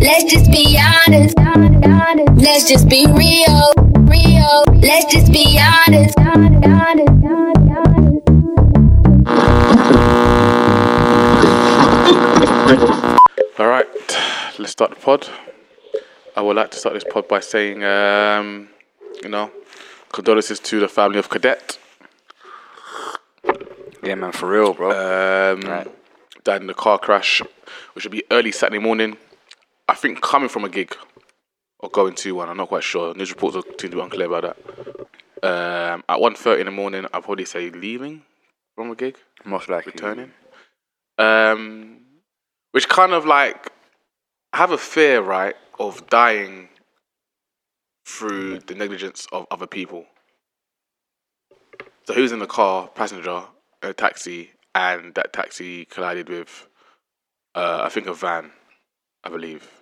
Let's just be honest. Let's just be real. Real. Let's just be honest. All right, let's start the pod. I would like to start this pod by saying, um, you know, condolences to the family of Cadet. Yeah, man, for real, bro. Um, Right. Died in a car crash, which would be early Saturday morning. I think coming from a gig or going to one. I'm not quite sure. News reports seem to be unclear about that. Um, at 1.30 in the morning, I'll probably say leaving from a gig. Most likely. returning. Um, which kind of like I have a fear, right, of dying through the negligence of other people. So who's in the car, passenger, a taxi, and that taxi collided with, uh, I think a van, I believe.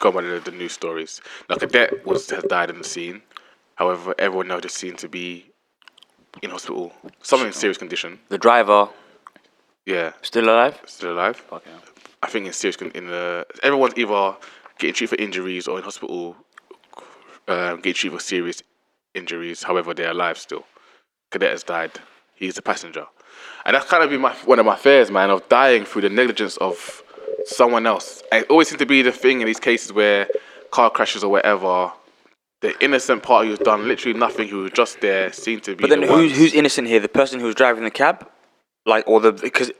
Go by the, the news stories. Now, cadet was has died in the scene. However, everyone knows the scene to be in hospital, someone in serious condition. The driver Yeah, still alive? still alive. Okay. I think in serious con- in the everyone's either getting treated for injuries or in hospital, um, getting treated for serious injuries. However, they're alive still. Cadet has died. He's the passenger, and that's kind of been my one of my fears, man, of dying through the negligence of someone else. It always seems to be the thing in these cases where car crashes or whatever. The innocent party who's done literally nothing, who was just there, seemed to be. But then the who's who's innocent here? The person who's driving the cab, like, or the because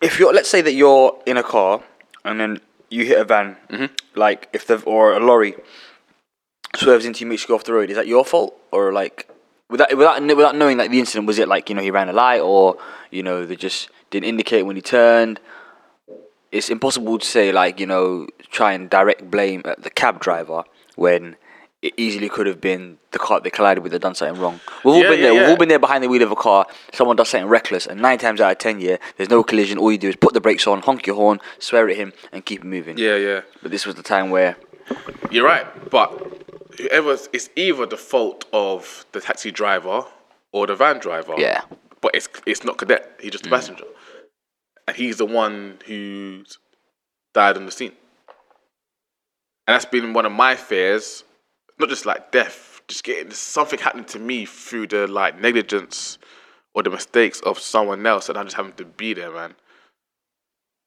if you're let's say that you're in a car and then you hit a van, mm-hmm. like if the or a lorry swerves into you, makes you go off the road. Is that your fault or like without without without knowing like the incident? Was it like you know he ran a light or you know they just didn't indicate when he turned? It's impossible to say like you know try and direct blame at the cab driver when. It easily could have been the car they collided with that done something wrong. We've all Yeah, been yeah, there. We've all been there behind the wheel of a car. Someone does something reckless, and nine times out of ten, yeah, there's no collision. All you do is put the brakes on, honk your horn, swear at him, and keep moving. Yeah, yeah. But this was the time where You're right, but whoever it's either the fault of the taxi driver or the van driver. Yeah. But it's it's not cadet. He's just a mm. passenger, and he's the one who's died on the scene. And that's been one of my fears, not just like death, just getting something happening to me through the like negligence or the mistakes of someone else, and I'm just having to be there, man.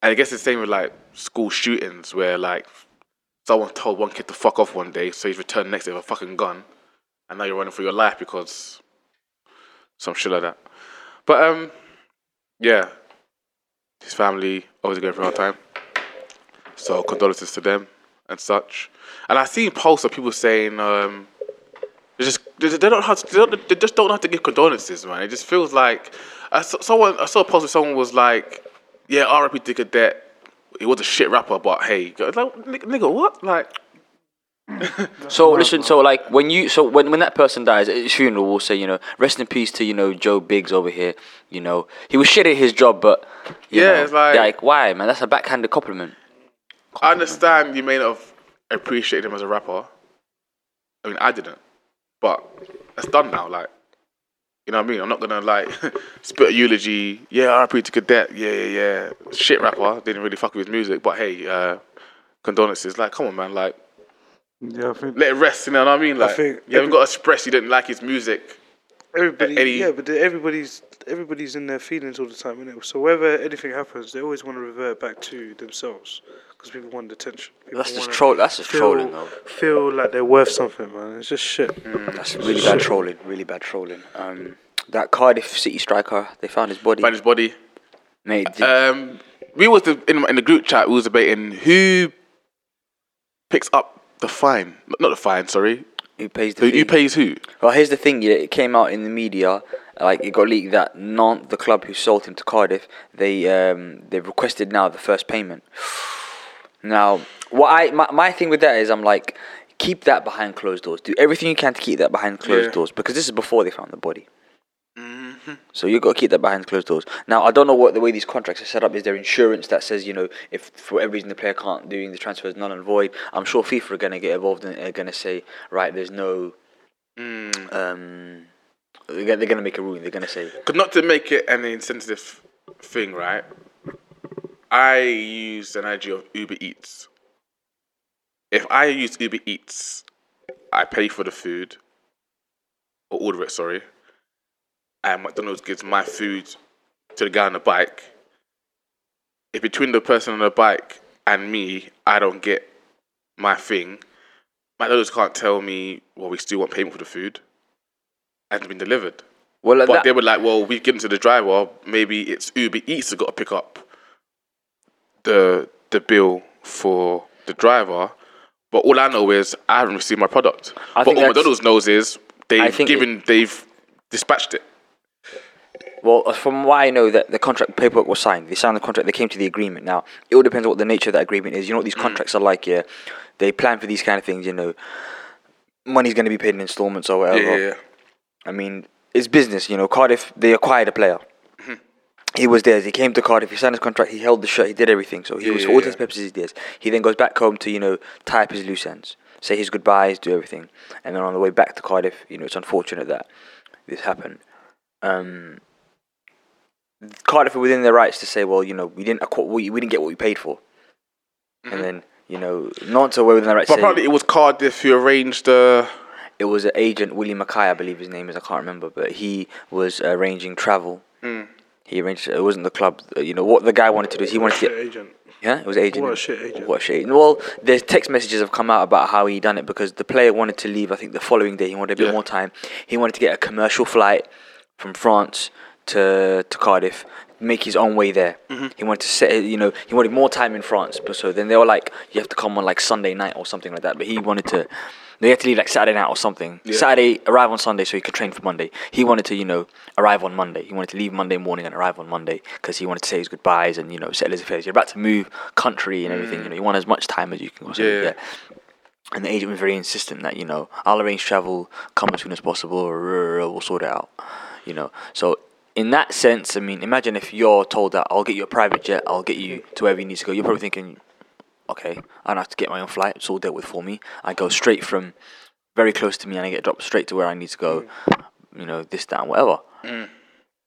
And I guess the same with like school shootings, where like someone told one kid to fuck off one day, so he's returned next day with a fucking gun, and now you're running for your life because some shit like that. But um, yeah, his family obviously going through a hard time, so condolences to them and such. And I seen posts of people saying um, they just they, don't have to, they, don't, they just don't have to give condolences, man. It just feels like I saw, someone I saw a post where someone was like, "Yeah, R.I.P. to Cadet. He was a shit rapper, but hey, like nigga, what? Like, So listen, so like when you, so when when that person dies at his funeral, we'll say, you know, rest in peace to you know Joe Biggs over here. You know, he was shit at his job, but you Yeah, know, it's like- why, man? That's a backhanded compliment. I understand you may not have appreciated him as a rapper. I mean, I didn't, but it's done now. Like, you know what I mean? I'm not gonna like spit a eulogy. Yeah, R.I.P. to Cadet. Yeah, yeah, yeah. Shit rapper. Didn't really fuck with his music, but hey, uh, condolences. Like, come on, man. Like, Yeah, I think let it rest. You know what I mean? Like, think you haven't got to express you didn't like his music. everybody. Eddie- Yeah, but everybody's everybody's in their feelings all the time, innit? So wherever anything happens, they always want to revert back to themselves because people want attention. People That's just wanna troll. That's just feel, trolling, though. Feel like they're worth something, man. It's just shit. That's really bad trolling. Really bad trolling. Um, that Cardiff City striker, they found his body. Found his body. Mate, did- Um, we was the, in, in the group chat. We was debating who picks up the fine. Not the fine. Sorry. who pays the Who, who pays who? Well, here's the thing. Yeah, it came out in the media, like it got leaked that Nantes, the club who sold him to Cardiff, they um they've requested now the first payment. Now, what I my, my thing with that is, I'm like, keep that behind closed doors. Do everything you can to keep that behind closed Yeah. doors because this is before they found the body. So you've got to keep that behind closed doors. Now I don't know what the way these contracts are set up. Is there insurance that says you know if for whatever reason the player can't do the transfer is null and void? I'm sure FIFA are going to get involved and are going to say right, there's no um, they're they're gonna make a ruling. They're gonna say, Because not to make it an insensitive thing, right? I use an IG of Uber Eats. if I use Uber Eats, I pay for the food or order it. Sorry, and McDonald's gives my food to the guy on the bike. If between the person on the bike and me, I don't get my thing, McDonald's can't tell me, well, we still want payment for the food. It hasn't been delivered. Well, But that, they were like, well, we've given to the driver. Maybe it's Uber Eats that got to pick up the the bill for the driver. But all I know is I haven't received my product. I but all McDonald's knows is they've given, they've dispatched it. Well, from what I know, that the contract paperwork was signed. They signed the contract. They came to the agreement. Now, it all depends on what the nature of that agreement is. You know what these Mm. contracts are like. Yeah, they plan for these kind of things. You know, money's going to be paid in installments or whatever. Yeah, yeah. I mean, it's business. You know, Cardiff they acquired a player. Mm-hmm. He was theirs. He came to Cardiff. He signed his contract. He held the shirt. He did everything. So he Yeah, was, yeah, for all yeah. intents purposes, theirs. He then goes back home to you know tie up his loose ends, say his goodbyes, do everything, and then on the way back to Cardiff, you know, it's unfortunate that this happened. Um, Cardiff are within their rights to say, well, you know, we didn't acqu- we, we didn't get what we paid for, and then you know, not so well within their rights. Mm-hmm. But to say, it was Cardiff who arranged the. it was an agent, Willie McKay, I believe his name is. I can't remember, but he was arranging travel. Hmm. He arranged. It wasn't the club. uh, You know what the guy wanted to do is he wanted to get. agent. Yeah, it was agent. What a shit agent. What a shit. agent. Well, there's text messages have come out about how he done it because the player wanted to leave. I think the following day he wanted a bit Yeah. more time. He wanted to get a commercial flight from France to to Cardiff, make his own way there. Mm-hmm. He wanted to set. You know, he wanted more time in France. But so then they were like, you have to come on like Sunday night or something like that. But he wanted to. They had to leave like Saturday night or something. Saturday, arrive on Sunday so he could train for Monday. He wanted to, you know, arrive on Monday. He wanted to leave Monday morning and arrive on Monday because he wanted to say his goodbyes and, you know, settle his affairs. You're about to move country and everything. You know, you want as much time as you can possibly Yeah. get. And the agent was very insistent that, you know, I'll arrange travel, come as soon as possible, or we'll sort it out. You know, so in that sense, I mean, imagine if you're told that I'll get you a private jet, I'll get you to wherever you need to go. You're probably thinking, okay, I don't have to get my own flight. It's all dealt with for me. I go straight from very close to me and I get dropped straight to where I need to go. You know, this, that, and whatever. Mm.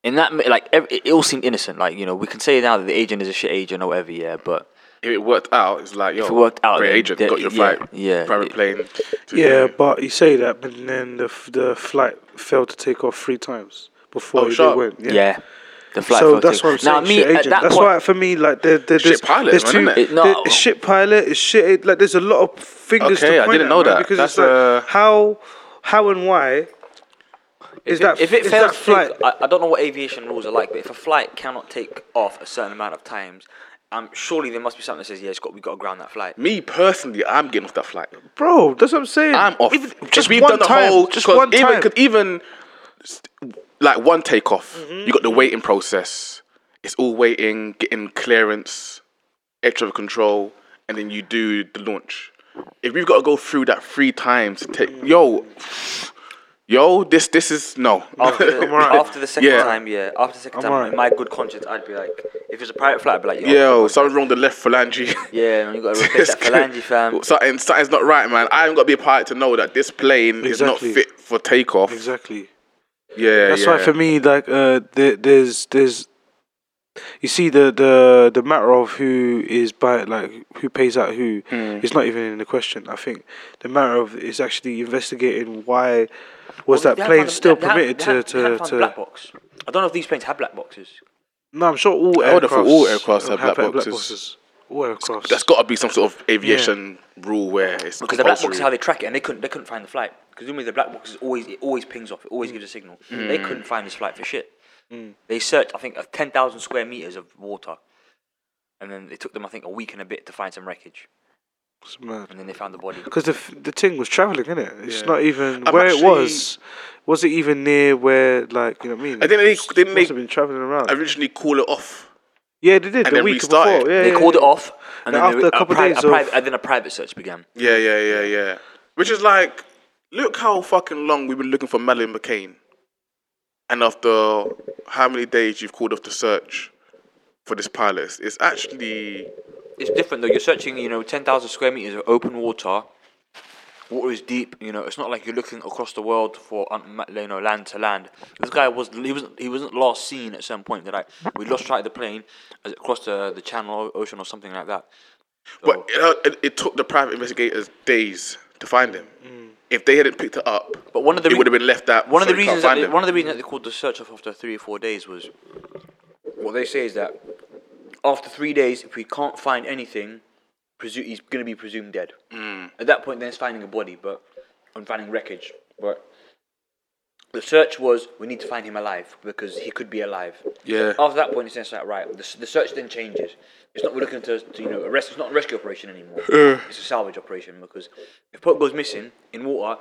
In that, like, it, it all seemed innocent. Like, you know, we can say now that the agent is a shit agent or whatever, yeah, but If it worked out, it's like, yo, it worked out, great agent, got your flight, yeah, private plane. to- Yeah, but you say that, but then the f- the flight failed to take off three times before Oh, they sharp. went. yeah. The flight So failed that's to- what I'm saying. Now, me, shit at agent. that That's point, why for me, like there, there, there's, pilot, there's man, two. isn't it? It- no. there- it's shit pilot. It's shit. Like there's a lot of fingers Okay, to I didn't at, know man, that. because That's, it's like uh, how, how and why is if that it, if it is fails flight? take, I, I don't know what aviation rules are like, but if a flight cannot take off a certain amount of times, um, surely there must be something that says, yeah, it's got, we got to ground that flight. Me personally, I'm getting off that flight. Bro, that's what I'm saying. I'm off. Even, Just just we've one done the time. whole. just 'cause one even, time. 'cause even like one takeoff, Mm-hmm. you got the waiting process. It's all waiting, getting clearance, air traffic control, and then you do the launch. If we've got to go through that three times to take, yo, yo, this this is no. After, the, alright. after the second Yeah. time, yeah, after the second I'm time, alright. in my good conscience, I'd be like, if it's a private flight, I'd be like, yo, Yo, something's wrong with the left phalange. yeah, man, you got to replace that phalange, fam. Something, something's not right, man. I haven't got to be a pilot to know that this plane is not fit for takeoff. exactly. Yeah, That's yeah. why for me, like, uh, there, there's, there's, you see the the the matter of who is by like who pays out who Hmm. is not even in the question. I think the matter of is actually investigating why was Well, that plane found still they permitted they to they have to found to. black box. I don't know if these planes have black boxes. No, I'm sure all I would've thought aircrafts all aircrafts have black boxes. boxes. All aircrafts. That's got to be some sort of aviation rule where it's Because the black box is how they track it, and they couldn't they couldn't find the flight. Because normally the black box is always it always pings off. It always gives a signal. They Hmm. couldn't find this flight for shit. They searched I think of ten thousand square meters of water, and then it took them I think a week and a bit to find some wreckage, It's mad. and then they found the body. Because the f- the thing was traveling, in it. It's Yeah. not even I'm where it was. Was it even near where, like, you know what I mean? I didn't they- It didn't must they- have been traveling around? originally call it off. yeah, they did. and the then week restart it. before. Yeah, they yeah, called yeah. it off, and Then then after a couple pri- days a private, of- and then a private search began. Yeah, yeah, yeah, yeah. Which is like, look how fucking long we've been looking for Madeleine McCann. And after how many days you've called off the search for this pilot, it's actually It's different though. You're searching, you know, ten thousand square meters of open water. Water is deep. You know, it's not like you're looking across the world for you know land to land. This guy was he wasn't he wasn't last seen at some point. That I we lost track of the plane as it crossed the the Channel Ocean or something like that. But it, it took the private investigators days to find him. Mm. If they hadn't picked it up, But one of the it re- would have been left out. One of the reasons that they, one of the reasons that they called the search off after three or four days was what they say is that after three days, if we can't find anything, presu- he's going to be presumed dead. Mm. At that point, then it's finding a body, but and finding wreckage. But the search was we need to find him alive because he could be alive. Yeah. After that point, it's just like right. The, the search then changes. It's not we're looking to, to you know arrest. It's not a rescue operation anymore. It's a salvage operation because if Pope goes missing in water,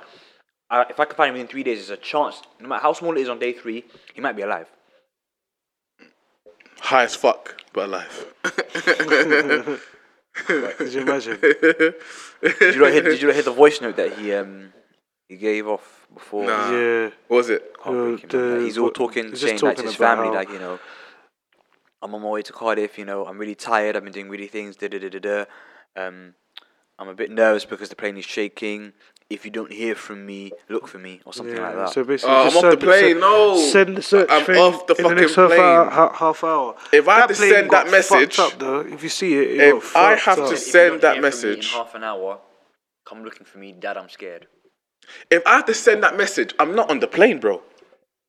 uh, if I can find him within three days, there's a chance. No matter how small it is on day three, he might be alive. High as fuck, but alive. Could you imagine? Did you not hear, did you not hear the voice note that he um he gave off before? Nah. yeah. what was it? Heartbreaking, Uh, man. the- Like, he's all talking, he's just saying like to talking his about family, how- like you know, I'm on my way to Cardiff. You know, I'm really tired. I've been doing really things. Da da da da da. Um, I'm a bit nervous because the plane is shaking. If you don't hear from me, look for me or something like that. So basically, Oh, just I'm off the send- plane, Send, no. send the search I'm thing off the in the next fucking half hour. plane. Half hour. If I had to send that message- up, though, if you see it, it If I have to up. If you send that hear me message- in half an hour, come looking for me, Dad. I'm scared. If I had to send that message, I'm not on the plane, bro.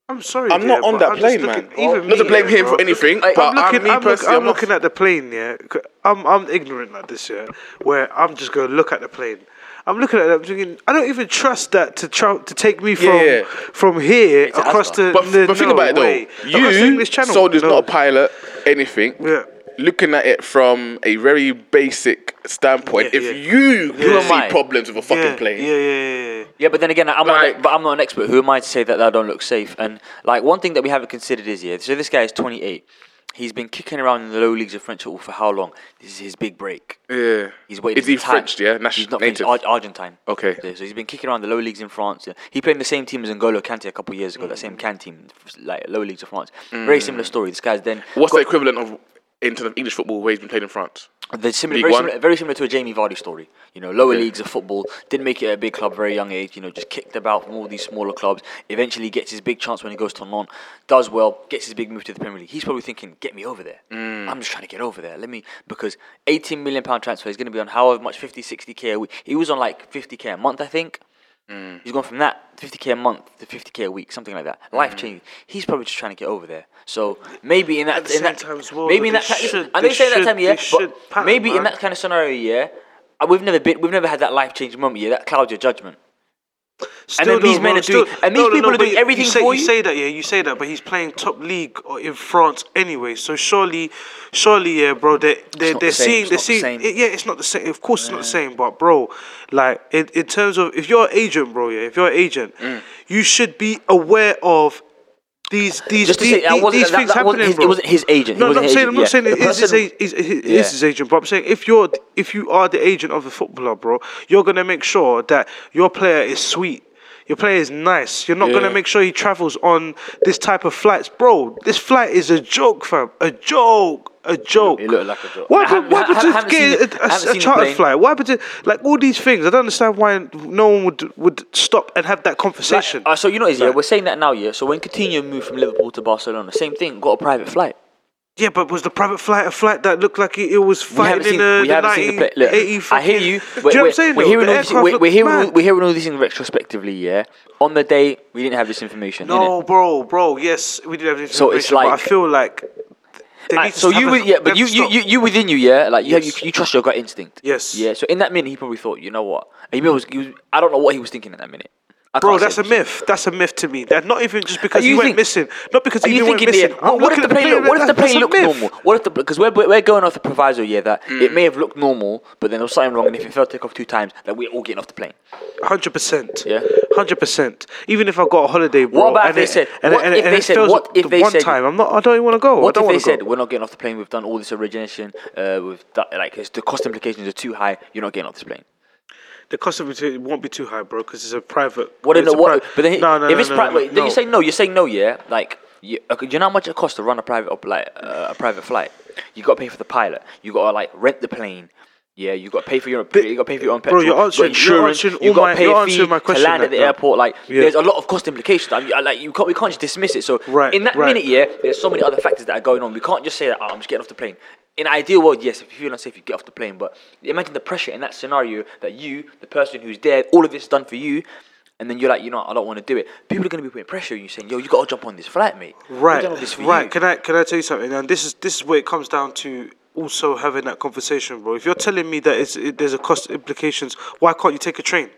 I'm sorry, I'm not dear, on but that I'm just plane, looking- man. Even not to me, blame yeah, him bro. for anything, Look, but I'm looking, I'm, me look, personally, I'm I'm off. looking at the plane, yeah. c- I'm, I'm ignorant like this, yeah. Where I'm just gonna look at the plane. I'm looking at it. I'm thinking, I don't even trust that to try, to take me from Yeah. from here to across Ascot. the. But, the but think no about it way. though. Across the You, English Channel. soldiers, no. not a pilot, anything. Yeah. Looking at it from a very basic standpoint, Yeah, if yeah. you Who am see I? problems with a fucking yeah, plane, Yeah, yeah, yeah, yeah. Yeah, but then again, I'm not, Like- an, but I'm not an expert. Who am I to say that I don't look safe? And like one thing that we haven't considered is yeah. So this guy is 28. He's been kicking around in the low leagues of French football for how long? This is his big break. yeah. He's waited. Is he time. French? Yeah, He's national not French, native. Ar- Argentine. Okay. So he's been kicking around the low leagues in France. Yeah. He played in the same team as N'Golo Kante a couple of years ago. That same mm. Can team, like low leagues of France. Mm. Very similar story. This guy's then What's got- the equivalent of in terms of English football where he's been played in France? the similar, very, similar, very similar to a Jamie Vardy story. You know, lower Okay. leagues of football, didn't make it at a big club very young age. You know, just kicked about from all these smaller clubs. Eventually gets his big chance when he goes to Nantes, does well, gets his big move to the Premier League. He's probably thinking, get me over there. Mm. I'm just trying to get over there. Let me because 18 million pound transfer is going to be on however much 50, 60 k a week. He was on like 50 k a month, I think. Mm. He's gone from that 50k a month to 50k a week, something like that. Mm. Life changing. He's probably just trying to get over there. So maybe in that, in that well, maybe in that they time, I they know saying that time, yeah, but pattern, maybe in that kind of scenario, yeah, uh, we've never been, we've never had that life changing moment, yeah, that clouds your judgment. Still then these men are doing- still- and these people are doing everything you say, for you you? say that, yeah, you say that, but he's playing top league or in France anyway. So surely, surely, yeah, bro, they they not they're the seeing they're not the seeing. it- yeah, it's not the same. Of course, it's not the same. But bro, like in, in terms of if you're an agent, bro, yeah, if you're an agent, Mm. you should be aware of. These these Just to these, say, these, wasn't- these that- things that wasn't happening, his- it bro. wasn't his agent, he No, wasn't I'm his saying I'm not yeah. saying it is his, person- a- is, is, is Yeah. his agent, but I'm saying if you're if you are the agent of the footballer, bro, you're gonna make sure that your player is sweet. Your player is nice. You're not Yeah. gonna make sure he travels on this type of flights, bro. This flight is a joke, fam. A joke. A joke. It looked like a joke. What I happened, haven't- what happened to seen get it- I a, haven't a, a charter flight? What happened to like all these things? I don't understand why no one would would stop and have that conversation. Uh, so you know, is yeah, Like- we're saying that now, yeah. So when Coutinho moved from Liverpool to Barcelona, same thing, got a private flight. yeah, but was the private flight a flight that looked like it, it was We fighting seen, in the, we the haven't seen the. Look, I hear you. We're, Do you know what we're- I'm saying? We're hearing, all these, we're, we're, hearing all, we're hearing all these things retrospectively, yeah. On the day, we didn't have this information. No, bro, bro. Yes, we did have this So it's information, but I like- feel like. They Alright, need to so you, would- yeah, but you, you, you, you within you, yeah, like you, have, Yes. you, you trust your gut instinct. Yes. Yeah. So in that minute, he probably thought, you know what? He was, he was, I don't know what he was thinking in that minute. I Bro, that's a myth. That's a myth to me. That not even just because Are you he went think- missing. Not because Are he you went thinking, missing. what, what if the plane, look, what if the plane looked normal? What if the because we're we're going off the proviso, yeah, that it may have looked normal, but then there was something wrong, and if it fell take off two times, that we're all getting off the plane. Hundred percent. Yeah. Hundred percent. Even if I got a holiday, bro. What about if and they it- said- And, what and, if and they it said- fails what if the they one said- time? I'm not. I don't even want to go. I What don't if they wanna said go. we're not getting off the plane? We've done all this origination. Uh, that, like it's, the cost implications are too high. You're not getting off this plane. The cost of it won't be too high, bro, because it's a private. What in the what? pri- but then no, no, if no, it's no, private, wait, then you say no. You're saying no, yeah. Like, you, okay, do you know how much it costs to run a private like uh, a private flight? You got to pay for the pilot. You got to like rent the plane. Yeah, you got to pay for your own. you got to pay for your own Bro, petrol. you're answering- you're answering You got to pay a fee my to question land at the now. airport. Like, Yeah. there's a lot of cost implications. I mean, like, you can't we can't just dismiss it. So, Right, in that right. minute, yeah, there's so many other factors that are going on. We can't just say that oh, I'm just getting off the plane. In an ideal world, yes, if you feel unsafe, you get off the plane. But imagine the pressure in that scenario that you, the person who's there, all of this is done for you. And then you're like, you know, I don't want to do it. People are gonna be putting pressure on you, saying, "Yo, you gotta jump on this flight, mate." Right, right. you. Can I can I tell you something? And this is this is where it comes down to also having that conversation, bro. If you're telling me that it's, it, there's a cost implications, why can't you take a train?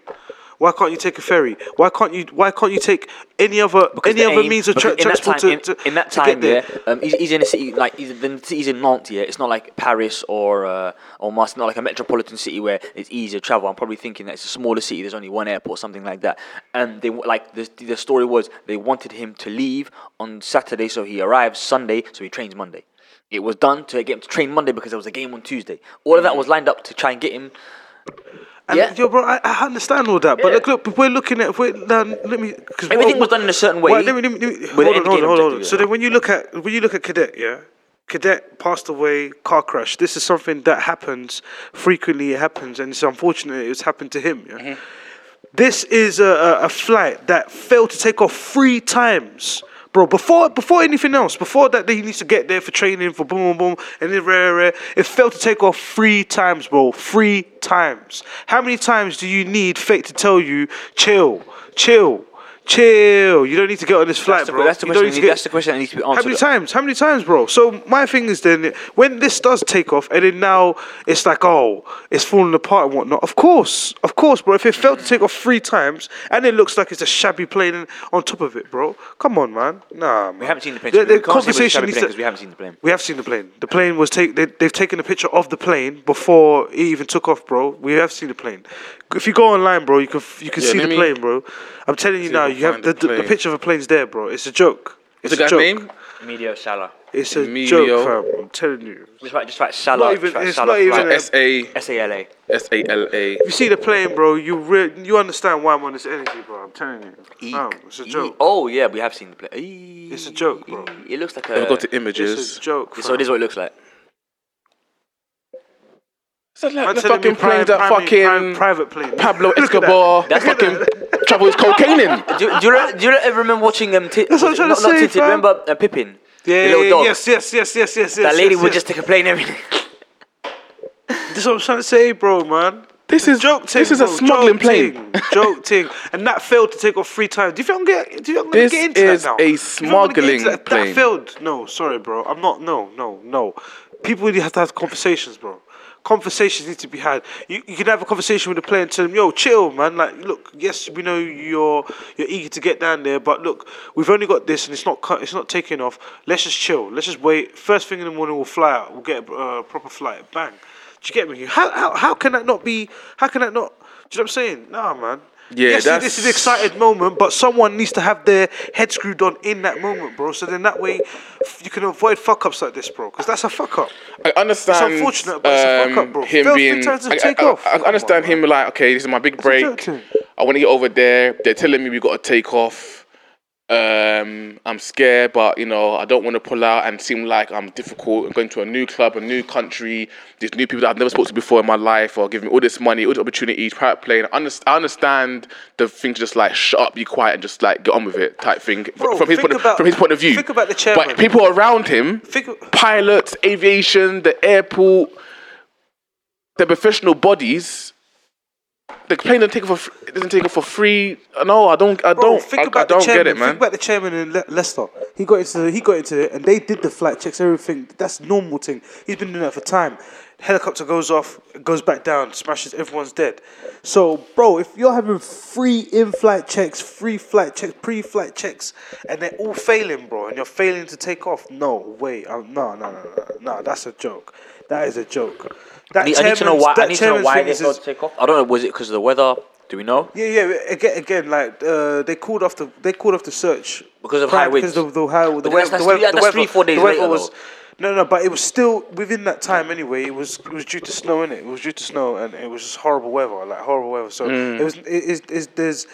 Why can't you take a ferry? Why can't you Why can't you take any other Because any other aim- means of tra- in that transport time, to, in, to, in that to time, get yeah, there? um, he's, he's in a city like he's, the city's in Nantes, yeah. It's not like Paris or uh, or Marseille, not like a metropolitan city where it's easier to travel. I'm probably thinking that it's a smaller city. There's only one airport, something like that. And they like the the story was they wanted him to leave on Saturday, so he arrives Sunday, so he trains Monday. It was done to get him to train Monday because there was a game on Tuesday. All of that was lined up to try and get him. And Yeah. yo, bro, I, I understand all that, but Yeah. look, look, if we're looking at, if we're, now, let me, because Everything was done in a certain way let me, let me, let me, hold on, hold on, hold on. objective, So then, when you look at when you look at Cadet, yeah, Cadet passed away, car crash. This is something that happens frequently. It happens, and it's unfortunate it's happened to him. Yeah. Mm-hmm. This is a, a, a flight that failed to take off three times. Bro, before before anything else, before that he needs to get there for training for boom boom boom and then rare rare, it failed to take off three times, bro. Three times. How many times do you need fate to tell you, chill, chill, chill? You don't need to get on this flight, That's the, bro. that's the You don't question. need to get- That's the question that needs to be answered. how many times? How many times, bro? So my thing is then when this does take off, and then now it's like, oh, it's falling apart and whatnot. Of course, of course, bro. If it failed to take off three times, and it looks like it's a shabby plane on top of it, bro. Come on, man. Nah, man. We haven't seen the plane. The, the we can't say it was a conversation shabby needs plane to. 'cause we haven't seen the plane. We have seen the plane. The plane was take. They, they've taken a picture of the plane before it even took off, bro. We have seen the plane. If you go online, bro, you can you can Yeah, see the me- plane, bro. I'm telling you now. You have the, the the, the picture of a plane's there, bro. It's a joke. It's the a guy's joke. name? Emilio Sala. It's a Emilio- joke, fam. I'm telling you. Just like just like Salah. Not even- just like it's Salah not even flight. a- S A S A L A. S A L A. If you see the plane, bro, you re- you understand why I'm on this energy, bro. I'm telling you. Fam, it's a joke. Oh yeah, we have seen the plane. Eek. It's a joke, bro. It looks like Let me a. go to It's a joke. so this is what it looks like. It's like the fucking you, plane that private- fucking private- private plane. Pablo Look at that. Escobar That's fucking travels cocaine in. Do, you- do you do you ever remember watching um? T- That's what I'm trying not, to not say, Tinted. fam. Remember uh, Pippin? Yeah, the little yeah, dog. yes, yes, yes, yes, yes, yes. That lady yes, would yes. just take a plane every day. That's what I'm trying to say, bro, man. This is Joke ting, this is a bro. smuggling Joke plane. ting. Joke ting. And that failed to take off three times. Do you think I'm getting? Do you think I'm gonna get into is that now? a Do you think I'm gonna get into smuggling that? plane. That failed. No, sorry, bro. I'm not. No, no, no. People really have to have conversations, bro. Conversations need to be had. You, you can have a conversation with the player and tell them, "Yo, chill, man. Like, look, yes, we know you're you're eager to get down there, but look, we've only got this, and it's not cut, it's not taking off. Let's just chill. Let's just wait. First thing in the morning, we'll fly out. We'll get a uh, proper flight. Bang. Do you get me? How, how how can that not be? How can that not? Do you know what I'm saying? Nah, man. Yeah, yes, that's- this is an excited moment, but someone needs to have their head screwed on in that moment, bro. So then that way, you can avoid fuck ups like this, bro. Because that's a fuck up. I understand. It's unfortunate, but it's a fuck um, up, bro. Him Fail being, times I, I- off. I, Come on, understand him like, okay, this is my big a break. joke to him. I want to get over there. They're telling me we got to take off. Um, I'm scared, but you know, I don't want to pull out and seem like I'm difficult. I'm going to a new club, a new country. There's new people that I've never spoken to before in my life, or giving me all this money, all the opportunities, private plane. I understand, the thing to just like shut up, be quiet, and just like get on with it, type thing. Bro, from his point, about- of, from his point of view. think about the chairman. But people around him, Think- pilots, aviation, the airport, the professional bodies. The plane doesn't take it for doesn't take it for free. No, I don't. I Bro, don't. think I, about I don't the chairman. get it, man. Think about the chairman in Le- Leicester. He got into he got into it, and they did the flight checks, everything. That's normal thing. He's been doing that for time. Helicopter goes off, goes back down, smashes. Everyone's dead. So, bro, if you're having free in-flight checks, free flight checks, pre-flight checks, and they're all failing, bro, and you're failing to take off, no way. Um, no, no, no, no, no. That's a joke. That is a joke. That I need, I need to know why. I need to know why they failed to take off. I don't know. Was it because of the weather? Do we know? yeah, yeah. Again, again, like uh, they called off the they called off the search Because of high winds. Because of the high, the, that's- the, weather, the weather, that's three, four days the weather later, was. though. No, no, but it was still within that time anyway. It was it was due to snow in it. It was due to snow, and it was just horrible weather, like horrible weather. So Mm. it was it is there's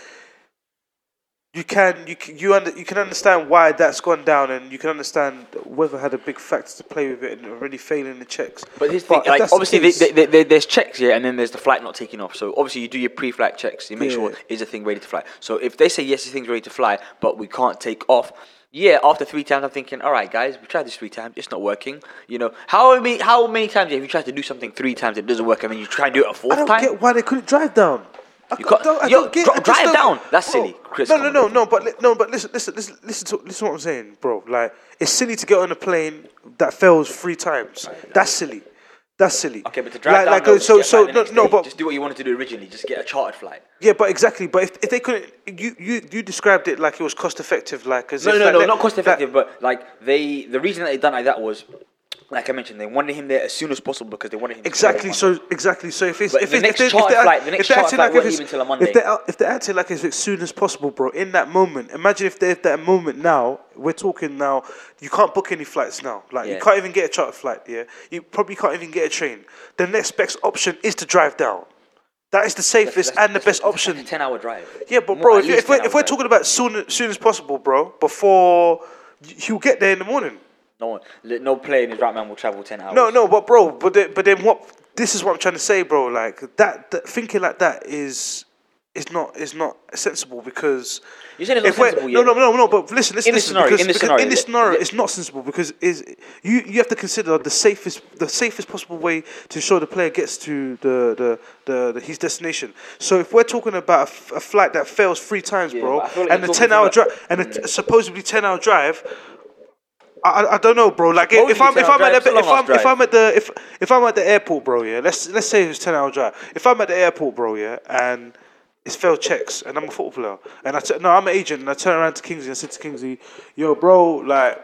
you can you can, you under, you can understand why that's gone down, and you can understand whether had a big factor to play with it and already failing the checks. But here's the thing, like the obviously case- they, they, they, there's checks here, and then there's the flight not taking off. So obviously you do your pre-flight checks. You make sure Yeah. is the thing ready to fly. So if they say yes, the thing's ready to fly, but we can't take off. Yeah, after three times, I'm thinking, all right, guys, we tried this three times, it's not working. You know, how many how many times have you tried to do something three times, it doesn't work, and then you try and do it a I fourth don't time? get why they couldn't drive down. I, You can't- don't, I yo, don't get. I drive don't- down. That's Bro, silly. Chris, no, no, no, no. But li- no, but listen, listen, listen, listen to listen to what I'm saying, bro. Like it's silly to get on a plane that fails three times. That's silly. That's silly. Okay, but to drive like, down, like, no, uh, so, so no, no, day. but just do what you wanted to do originally. Just get a chartered flight. yeah, but exactly. But if, if they couldn't, you, you, you described it like it was cost effective, like as No, if no, like no, they- not cost like- effective, but like they, the reason that they done like that was, like I mentioned, they wanted him there as soon as possible because they wanted him. Exactly. So exactly. So if it's But if the it's next if charter if flight- the next charter flight like wasn't even Monday. if they're if they're acting like it's as soon as possible, bro, in that moment, imagine if they're at that moment now. We're talking now. You can't book any flights now. Like you can't even get a charter flight. Yeah, you probably can't even get a train. The next best option is to drive down. That is the safest and the best option. A ten-hour drive. Yeah, but bro, at if, if we're if we're talking about soon soon as possible, bro, before he'll get there in the morning. No one, no player in his right man will travel ten hours. No, no, but bro, but then, but then what? This is what I'm trying to say, bro. Like that, that thinking like that is is not is not sensible because You're saying it's not sensible, no, yeah. no, no, no. But listen, listen, In this listen. scenario, because, in this scenario, in this scenario, it's not sensible because is you you have to consider the safest the safest possible way to ensure the player gets to the the, the, the his destination. So if we're talking about a, f- a flight that fails three times, Yeah, bro, but I feel like and a ten hour drive and a t- supposedly ten hour drive. I, I- I don't know, bro. Like if, if I'm if I'm at the, if it's a long I'm if I'm at the if if I'm at the airport, bro, yeah. Let's let's say it's ten hour drive. If I'm at the airport, bro, yeah, and it's failed checks, and I'm a football player, and I t- no, I'm an agent, and I turn around to Kingsley and said to Kingsley, "Yo, bro, like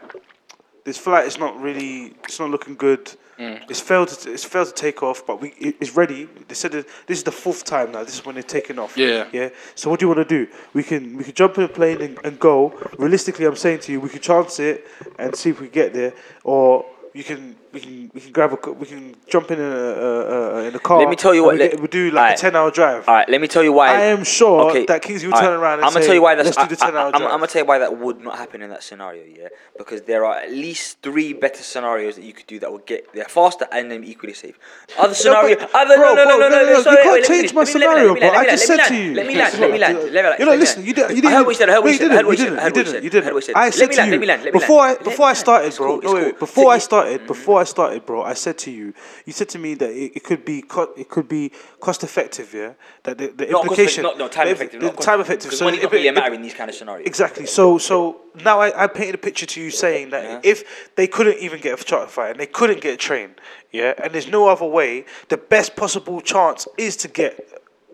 this flight is not really, it's not looking good. Mm. It's failed. To, it's failed to take off, but we it's ready. They said that this is the fourth time now. This is when they're taking off. Yeah. yeah. So what do you want to do? We can we can jump in a plane and, and go. Realistically, I'm saying to you, we can chance it and see if we get there, or you can we can we can grab a we can jump in a, a, a in a car. Let me tell you what, we, let- get, we do like Alright. a ten hour drive. All right, let me tell you why. I am sure Okay, that Kingsley will alright, turn around and I'm gonna say, tell you why that's. "Let's do the I- 10 hour I, I'm. I'm gonna tell you why that would not happen in that scenario. Yeah, because there are at least three better scenarios that you could do that would get there faster and then equally safe. Other scenario, but- other bro, no no bro, no no no, no, no. you sorry, can't wait, let me change my let me- let me- scenario, let me bro. land, I just said to you. Let me land. Let me land. Let me land. You know, let me listen, land. you didn't- you I didn't- heard what he said. I heard what you said. I heard what he didn't, you heard what he didn't, you didn't, I heard what he said. I Let said me to you Let me land. Let me before I before I started, bro. It's No, cool, wait, it's wait. cool. Before I started, before I started, bro, I said to you, you said to me that it, it could be co- it could be cost effective, yeah. That the, the Not implication, effective, not no time the, effective. the not cost time effective. So money if don't really matter in these kind of scenarios. Exactly. So so now I, I painted a picture to you saying that Yeah. if they couldn't even get a charter flight and they couldn't get a train, yeah, and there's no other way, the best possible chance is to get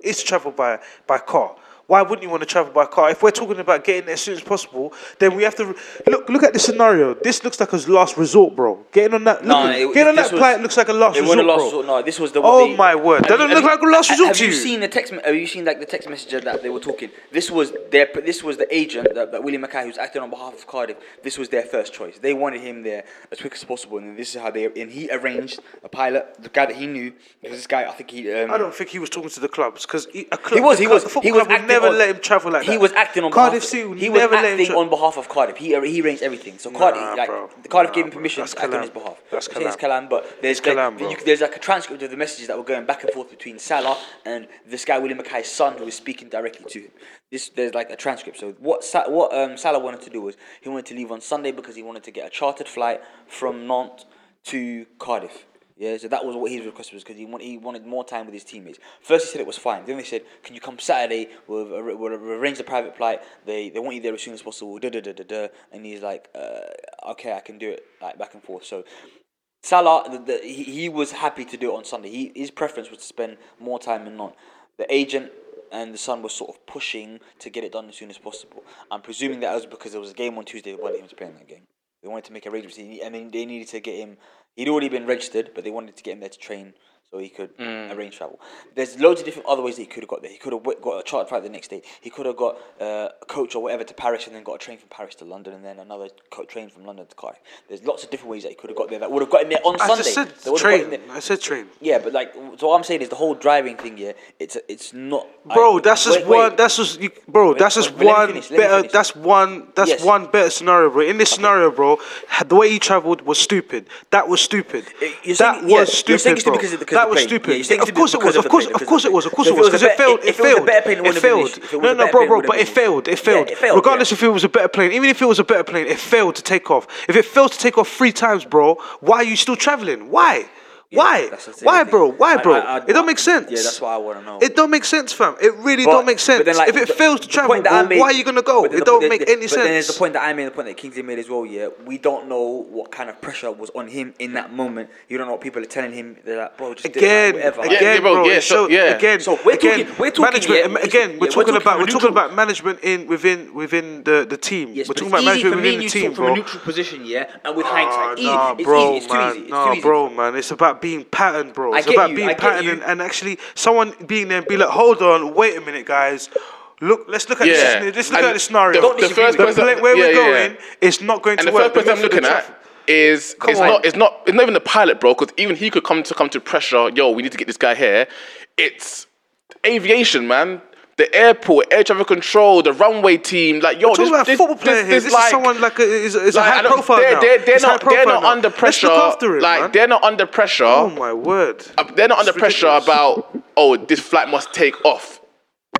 is to travel by by car. Why wouldn't you want to travel by car? If we're talking about getting there as soon as possible, then we have to look. Look at the scenario. This looks like a last resort, bro. Getting on that, No, look, it- getting on this that was- flight looks like a last It resort, a last bro. resort. No, this was the. Oh the- my word. That you- look have like a last you- resort Have to you you. seen the text? Have you seen like the text message that they were talking? This was their. This was the agent that, that William McKay, who's acting on behalf of Cardiff. This was their first choice. They wanted him there as quick as possible, and this is how they. And he arranged a pilot, the guy that he knew. Because this guy, I think he. Um, I don't think he was talking to the clubs because a club, He was. He club- was. He was acting never on, let him travel like that. He was acting on Cardiff behalf. City he was never acting tra- on behalf of Cardiff. He he arranged everything. So Cardiff, Nah, like bro. Cardiff Nah, gave him permission to act on his behalf. That's I'm it's Kalam. But there's Kalam, the- you- there's like a transcript of the messages that were going back and forth between Sala and this guy William McKay's son, who was speaking directly to him. This there's like a transcript. So what Sa- what um, Sala wanted to do was he wanted to leave on Sunday because he wanted to get a chartered flight from Nantes to Cardiff. Yeah, so that was what his request was because he, want, he wanted more time with his teammates. First, he said it was fine. Then they said, "Can you come Saturday? We'll, we'll arrange the private flight. They they want you there as soon as possible." Da da da da da. And he's like, uh, "Okay, I can do it." Like back and forth. So Sala, the, the, he, he was happy to do it on Sunday. He, his preference was to spend more time in Nantes. The agent and the son was sort of pushing to get it done as soon as possible. I'm presuming that was because there was a game on Tuesday. They wanted him to play in that game. They wanted to make arrangements. I mean, they needed to get him. He'd already been registered, but they wanted to get him there to train. So he could Mm. arrange travel. There's loads of different other ways that he could have got there. He could have got a charter flight the next day. He could have got uh, a coach or whatever to Paris and then got a train from Paris to London and then another co- train from London to Cardiff. There's lots of different ways that he could have got there that would have got him there on I Sunday. just said That would have got him train. I said train. Yeah, but like, so what I'm saying is the whole driving thing. Yeah, it's it's not. Bro, I- that's just wait, wait. one. That's just you, bro. that's just wait, one finish, better. That's one. That's Yes. one better scenario, bro. In this scenario, bro, the way he travelled was stupid. That was stupid. Saying- that yeah, was you're stupid, saying it's bro. because of the- because that the was stupid. Yeah, of course it was. of course, of course it was. Of course it was. it was a Because it failed. It it was a failed. it It wouldn't have been failed. an issue. If it was No, no, bro, bro. But it failed. It failed. It failed, Regardless if it was a better plane, even if it was a better plane, it failed to take off. If it failed to take off three times, bro, why are you still traveling? Why? Why? that's the thing, Why, bro? Why, bro? I- I- it don't make sense. Yeah, that's what I wanna know. It don't make sense, fam. It really But- don't make but sense. then, like, if it the- fails to travel, point that I bro, made- why are you gonna go? It the- don't the- make the- any but sense. then there's the point that I made, the point that Kingsley made as well. Yeah, we don't know what kind of pressure was on him in that moment. You don't know what people are telling him. They're like, bro, just do it, Again, like, again, Yeah, yeah, bro, bro. yeah, so- yeah. Again, So we're again, talking- we're talking, management. yeah, am- it's- again, we're we're talking talking about we're talking about management in within within the the team. We're talking about management me within the team, talk from a bro. neutral position, yeah, and with Ah, hindsight, nah, it's bro, easy. It's too man. easy. It's nah, too easy. bro, man. It's about being patterned, bro. It's about you, being patterned and, and actually someone being there and be like, hold on, wait a minute, guys. Look, let's look at Yeah. this. Let's look And at the scenario. the- the first The pla- where yeah, we're yeah, going, it's not going And to the work. first person I'm looking at is Come it's on. not it's not it's not even the pilot, bro. Because even he could come to come to pressure. Yo, we need to get this guy here. It's aviation, man. The airport, air traffic control, the runway team. Like, yo, We're this, about this, football player this, here. this, This like, is someone like a, is, a- is like, a I high profile they're, now. They're, they're not. They're not now. under Let's pressure. look after him, like, man. they're not under pressure. Oh my word. Uh, They're not under It's pressure about oh this flight must take off.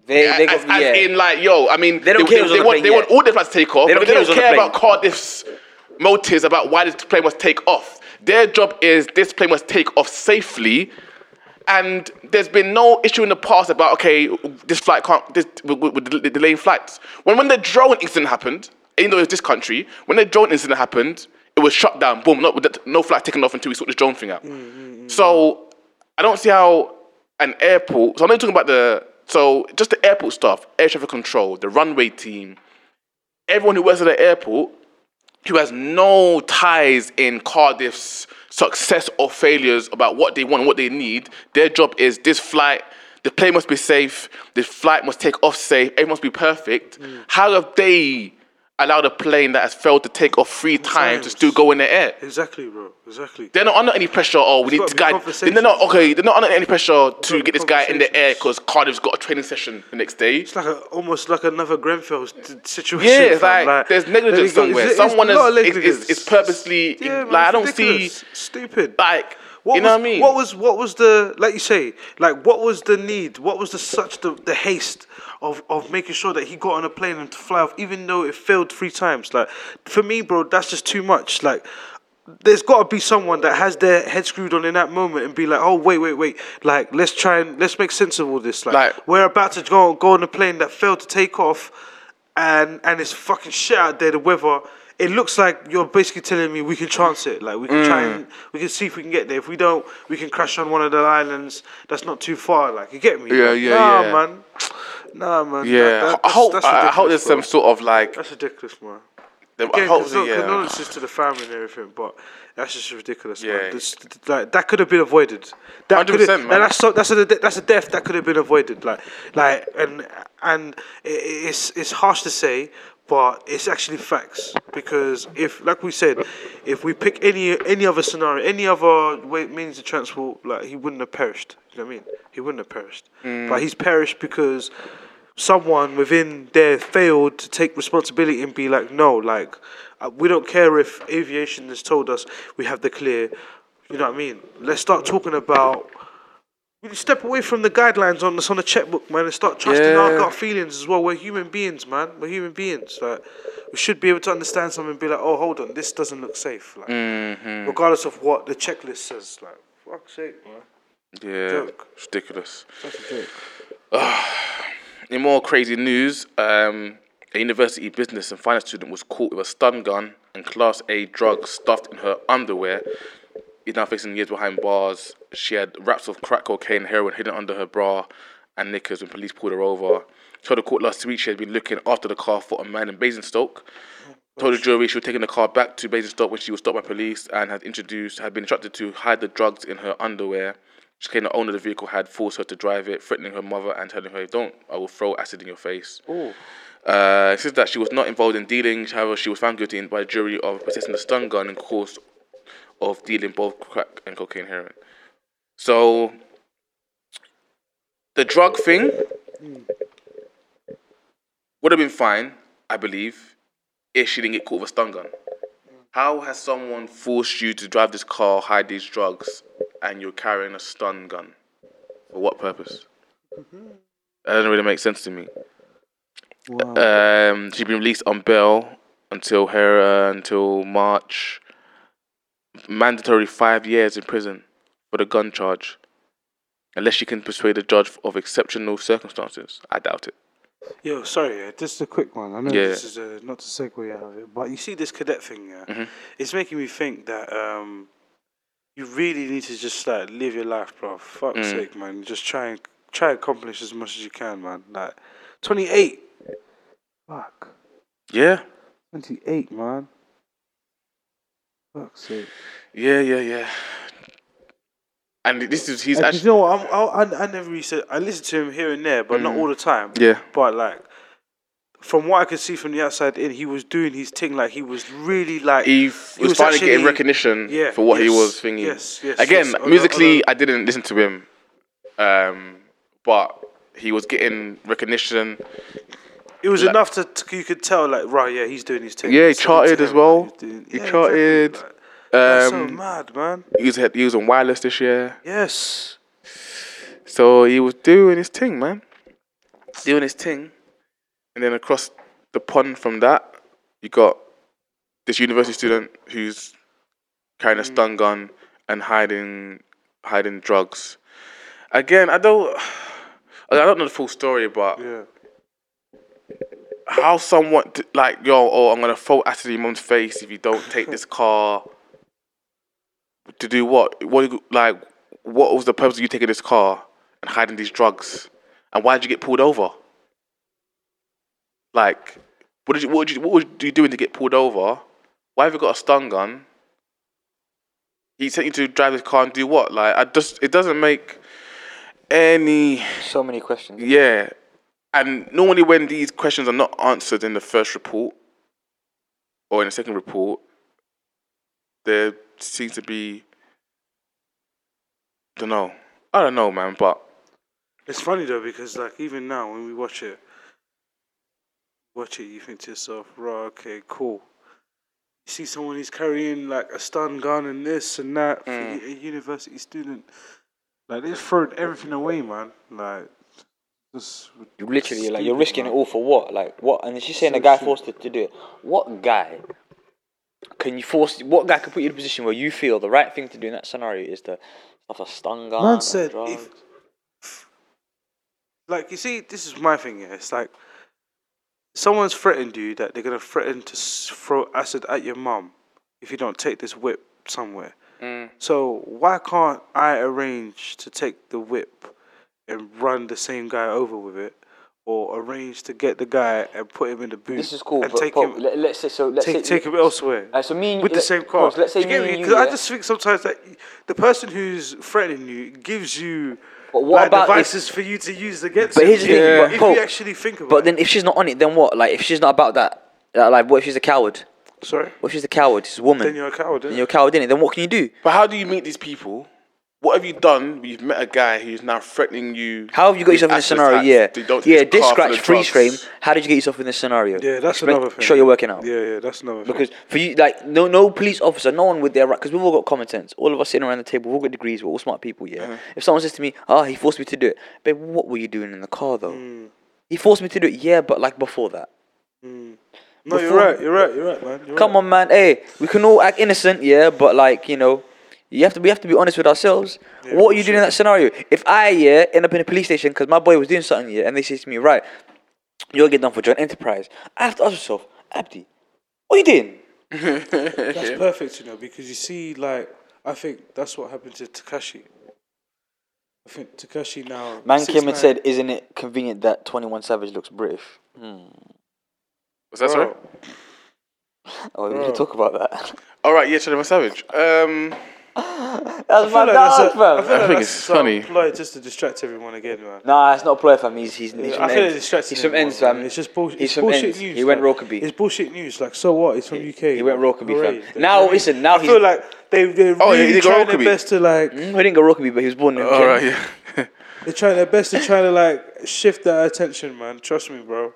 They, they as, got, as yeah. in like yo, I mean They don't care who's on the want they yet. want all the flights to take off. They but don't they care don't who's on the care about Cardiff's motives about why this plane must take off. Their job is this plane must take off safely. And there's been no issue in the past about okay, this flight can't this delaying flights. When when the drone incident happened, even though it's this country, when the drone incident happened, it was shut down. Boom, no, no flight taken off until we sort the drone thing out. Mm, mm, mm, so I don't see how an airport. So I'm not talking about the. So just the airport stuff, air traffic control, the runway team, everyone who works at the airport who has no ties in Cardiff's success or failures about what they want and what they need. Their job is this flight. The plane must be safe. The flight must take off safe. Everything must be perfect. Mm. How have they allowed a plane that has failed to take off three times to still go in the air? Exactly, bro. Exactly. They're not under any pressure. Oh, we need gotta to be guide. conversations. They're not okay. They're not under any pressure to get this guy in the air because Cardiff's got a training session the next day. It's like a, almost like another Grenfell situation. Yeah, it's fam. like, there's negligence you somewhere. It's- it's Someone is, is, is, purposely Yeah, man, like I don't ridiculous. see Stupid. like What you know was, what I mean. What was what was the like you say like what was the need? What was the such the, the haste of, of making sure that he got on a plane and to fly off, even though it failed three times? Like for me, bro, that's just too much. Like there's got to be someone that has their head screwed on in that moment and be like, oh wait, wait, wait, like let's try and let's make sense of all this. Like, Like- we're about to go go on a plane that failed to take off, and and it's fucking shit out there. The weather. It looks like you're basically telling me we can chance it. Like we can try Mm. and we can see if we can get there. If we don't, we can crash on one of the islands that's not too far. Like you get me? Yeah, Like, yeah, nah, yeah. man. Nah, man. yeah, That- that- I hope that's I I hope there's bro. some sort of like. That's ridiculous, man. I Again, hope yeah. condolences to the family and everything, but that's just ridiculous, Yeah. man. This, like, that could have been avoided. That could 100%, have, man. and that's so, that's a that's a death that could have been avoided. Like like and and it's it's harsh to say, but it's actually facts because if like we said, if we pick any any other scenario, any other way means of transport, like he wouldn't have perished. You know what I mean? He wouldn't have perished, Mm. but he's perished because someone within there failed to take responsibility and be like, no, like, uh, we don't care if aviation has told us we have the clear. You know what I mean? Let's start talking about. We step away from the guidelines on this on the checkbook, man, and start trusting our gut feelings as well. We're human beings, man. We're human beings. Like, we should be able to understand something and be like, oh, hold on, this doesn't look safe. Like, Mm-hmm. regardless of what the checklist says. Like, fuck's sake, man. Yeah, Joke. ridiculous. That's a joke. In more crazy news, um, a university business and finance student was caught with a stun gun and Class A drugs stuffed in her underwear. Is now facing years behind bars. She had wraps of crack cocaine heroin hidden under her bra and knickers when police pulled her over. Told the court last week she had been looking after the car for a man in Basingstoke. Told the jury she was taking the car back to Basingstoke when she was stopped by police and had introduced had been instructed to hide the drugs in her underwear. She claimed the owner of the vehicle had forced her to drive it, threatening her mother and telling her, "Don't, I will throw acid in your face." Uh, it says that she was not involved in dealing. However, she was found guilty by a jury of possessing a stun gun in course of dealing both crack and cocaine heroin. So, the drug thing would have been fine, I believe, if she didn't get caught with a stun gun. How has someone forced you to drive this car, hide these drugs, and you're carrying a stun gun? For what purpose? That doesn't really make sense to me. Um, she's been released on bail until her uh, until March. Mandatory five years in prison for the gun charge, unless she can persuade the judge of exceptional circumstances. I doubt it. Yo, sorry, just a quick one. I know Yeah. this is uh, not to segue out of it, but you see this cadet thing, yeah, it's making me think that um, you really need to just like live your life, bro. Fuck's Mm. sake, man. Just try and try and accomplish as much as you can, man. Like twenty eight. Fuck. Yeah, Twenty eight, man. Fuck's sake. yeah, yeah, yeah. And this is he's And actually you know what? I'm, I, I, I never really said. I listen to him here and there, but not all the time. yeah. But like, from what I could see from the outside in, he was doing his thing. Like he was really like He f- he was, was finally getting recognition yeah, for what he was thinking. yes, yes, Again, yes. Musically, I didn't listen to him, um, but he was getting recognition. It was like- enough to, to you could tell like right, yeah, he's doing his thing. Yeah, he It's something to charted as well. like, doing- He yeah, charted, Exactly, like, that's so Um, mad, man. he was he was on wireless this year, Yes. so he was doing his thing, man, doing his thing. And then across the pond from that, you got this university student who's carrying a mm. stun gun and hiding hiding drugs. Again, I don't I don't know the full story, but Yeah. how someone t- like yo, oh, I'm gonna throw acid in your mum's face if you don't take this car. To do what? What like? What was the purpose of you taking this car and hiding these drugs? And why did you get pulled over? Like, what did you what did you what were you doing to get pulled over? Why have you got a stun gun? He sent you to drive this car and do what? Like, I just it doesn't make any So many questions. yeah. And normally when these questions are not answered in the first report or in the second report, there seems to be don't know. I don't know, man, but It's funny though because like even now when we watch it, watch it, you think to yourself, right, okay, cool. You see someone who's carrying like a stun gun and this and that for Mm. a university student, like they've thrown everything away, man. Like, just You literally like you're risking it all for what? Like what? And she's saying So the guy shit. forced it to do it. What guy can you force? What guy can put you in a position where you feel the right thing to do in that scenario is to have a stun gun? Man said if, like you see, this is my thing. Yeah, it's like someone's threatened you that they're gonna threaten to throw acid at your mum if you don't take this whip somewhere. Mm. So why can't I arrange to take the whip and run the same guy over with it, or arrange to get the guy and put him in the boot? this is cool. And But take Pop, him, let, us say so. Let's take, say take him elsewhere. Uh, so me and with you- the same let- car. Pause, let's say Do you me get and me? Because I just think sometimes that the person who's threatening you gives you But what like, about if- devices for you to use against But here's the thing, if, but if Pope- you actually think about it But then if she's not on it, then what? Like if she's not about that, like what if she's a coward? Sorry? What if she's a coward? She's a woman. Then you're a coward, Then innit? you're a coward, innit? Then what can you do? but how do you meet these people? What have you done? You've met a guy who's now threatening you. How have you got yourself in this scenario? attacks. Yeah, don't yeah. this This car full scratch of freeze frame. How did you get yourself in this scenario? Yeah, that's Make another thing. Sure, you're working out. Yeah, yeah, that's another Because thing. for you, like, no, no police officer, no one with their right, because we've all got common sense. All of us sitting around the table, we've all got degrees, we're all smart people, yeah. Uh-huh. If someone says to me, "Oh, he forced me to do it," but what were you doing in the car though? Mm. He forced me to do it, yeah, but like before that. No, you're right, you're right, you're right, man. You're Come right. on, man. Hey, we can all act innocent, yeah, but like you know, you have to we have to be honest with ourselves. what are you doing in that scenario? If I yeah end up in a police station because my boy was doing something yeah, and they say to me, right, you'll get done for joint enterprise. I have to ask myself, Abdi, what are you doing? That's perfect, you know, because you see, like, I think that's what happened to Tekashi. I think Tekashi now. Man came and said, "Isn't it convenient that Twenty One Savage looks British?" Was that sorry? Oh, we Bro. need to talk about that. All right, yeah, Chadema Savage. Um, That's I my like that's dog, a- fam. I feel like think that's it's funny. ploy just to distract everyone again, man. Nah, it's not a ploy fam. He's he's, he's from I feel ends. it's distracting. He's from everyone, ends, fam. It's just bullshit. He's it's from bullshit ends. news. He went like, Rokeby. It's bullshit news. Like, so what? He's from UK. he went man. Rokeby, fam. You Now, know what listen, now I he's- feel like they they're Oh, really did go trying their best to like. Mm, he didn't go Rokeby, but he was born in. All Kent. right, yeah. They're trying their best to try to like shift that attention, man. Trust me, bro.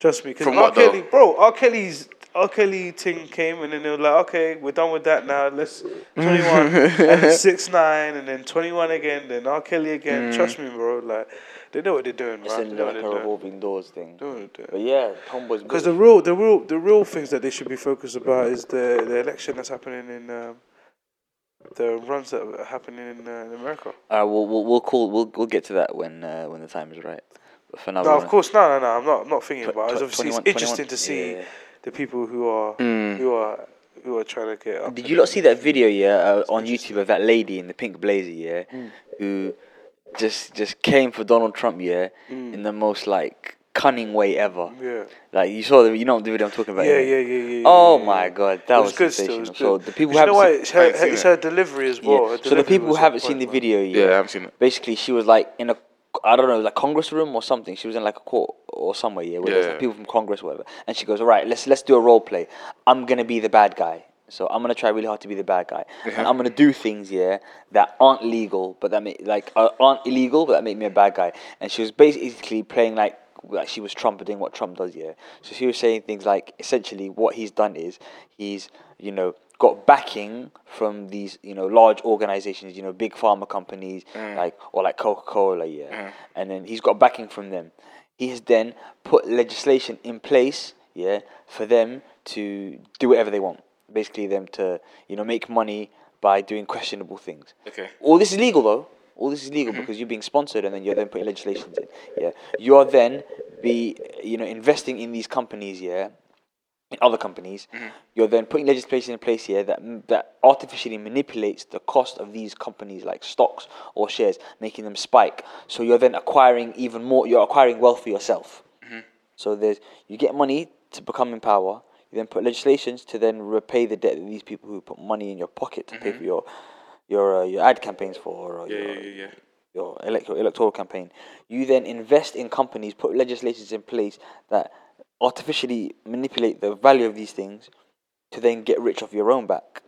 Trust me. Because From R. what. Kelly, bro, R. Kelly's R. Kelly thing came and then they were like, okay, we're done with that now. Let's 21 and 6 9 and then 21 again, then R. Kelly again. Trust me, bro. Like, they know what they're doing, It's man. in They know like what a they're doing. revolving doors thing. They know what they're But yeah, Homeboy's Because the real, the real, the real things that they should be focused about is the the election that's happening in um, the runs that are happening in, uh, in America. Uh, we'll, we'll we'll call we'll we'll get to that when uh, when the time is right. But for now, No, of course, no, no, no. I'm not, I'm not thinking Tw- about it. tw- Obviously, it's interesting to see yeah. The people who are Mm. who are who are trying to get up. Did you not see that video, yeah, uh, on YouTube of that lady in the pink blazer, yeah, Mm. who just just came for Donald Trump, yeah, in the most like cunning way ever. Mm. Yeah. Like you saw the, you know the video I'm talking about. Yeah, innit? yeah, yeah, yeah. Oh yeah, my god, that it was, was, good. Still, it was good. So the people you who know haven't why? seen, It's her, I ain't seen it's her delivery as well. yeah. Her So the people who haven't seen the man. video, Yeah, I haven't seen it. basically she was like in a I don't know, like Congress room or something. She was in like a court or somewhere, yeah, where there's like people from Congress, or whatever. And she goes, "All right, let's let's do a role play. I'm gonna be the bad guy. So I'm gonna try really hard to be the bad guy, and I'm gonna do things, yeah, that aren't legal, but that make like uh, aren't illegal, but that make me a bad guy." And she was basically playing like like she was trumpeting what Trump does, yeah. So she was saying things like essentially what he's done is he's you know got backing from these you know large organizations, you know big pharma companies mm. like or like Coca Cola, yeah, mm. and then he's got backing from them. He has then put legislation in place, yeah, for them to do whatever they want. Basically, them to you know make money by doing questionable things. Okay. All this is legal though. All this is legal mm-hmm. because you're being sponsored and then you're then putting legislations in. Yeah. You are then be you know investing in these companies, yeah, in other companies. Mm-hmm. You're then putting legislation in place here that that artificially manipulates the cost of these companies like stocks or shares, making them spike. So you're then acquiring even more you're acquiring wealth for yourself. Mm-hmm. So there's you get money to become in power. You then put legislations to then repay the debt that these people who put money in your pocket to pay mm-hmm. for your your uh, your ad campaigns for or Yeah, your, yeah, yeah, yeah. your electoral campaign. You then invest in companies, put legislations in place that artificially manipulate the value of these things to then get rich off your own back.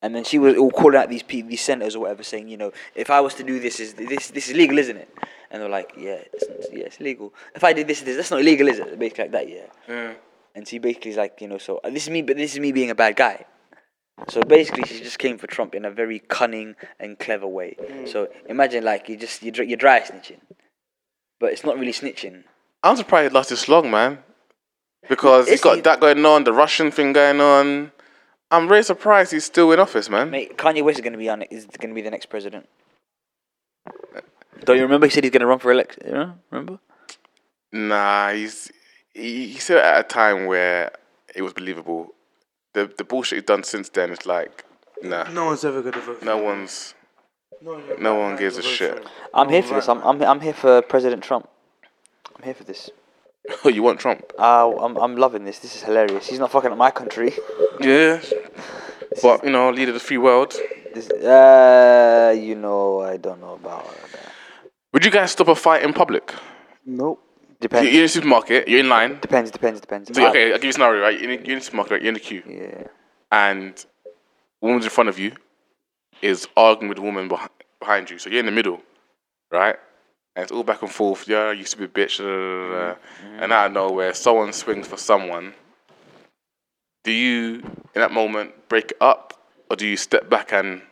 And then she was all calling out these pe- these senators or whatever, saying, you know, if I was to do this, is this this is legal, isn't it? And they're like, yeah, it's, yeah, it's legal. If I did this, this, that's not illegal, is it? Basically like that, yeah. Yeah. And she basically is like, you know, so uh, this is me, but this is me being a bad guy. So basically, she just came for Trump in a very cunning and clever way. So imagine like you just you you're dry snitching, but it's not really snitching. I'm surprised it lasted this long, man. Because he's got he- that going on, the Russian thing going on. I'm very surprised he's still in office, man. Mate, Kanye West is gonna be on is gonna be the next president. Don't you remember? He said he's gonna run for election. You know, remember? Nah, he's he, he said it at a time where it was believable. The the bullshit he's done since then is like, nah, No one's ever gonna vote. No him. one's. No, no one gives a shit. I'm here for this. I'm I'm I'm here for President Trump. I'm here for this. Oh, you want Trump? Uh, I'm I'm loving this. This is hilarious. He's not fucking up my country. Yeah, but you know, leader of the free world. This, uh, you know, I don't know about that. Would you guys stop a fight in public? Nope. Depends. You're in a supermarket. You're in line. Depends. Depends. Depends. So, okay, I'll give you a scenario, right? You're in, you're in the supermarket, right? You're in the queue, Yeah. and a woman's in front of you is arguing with a woman behind you. So you're in the middle, right? And it's all back and forth. Yeah, you stupid bitch. da, da, da, da. Mm-hmm. And out of nowhere, someone swings for someone. Do you, in that moment, break it up, or do you step back and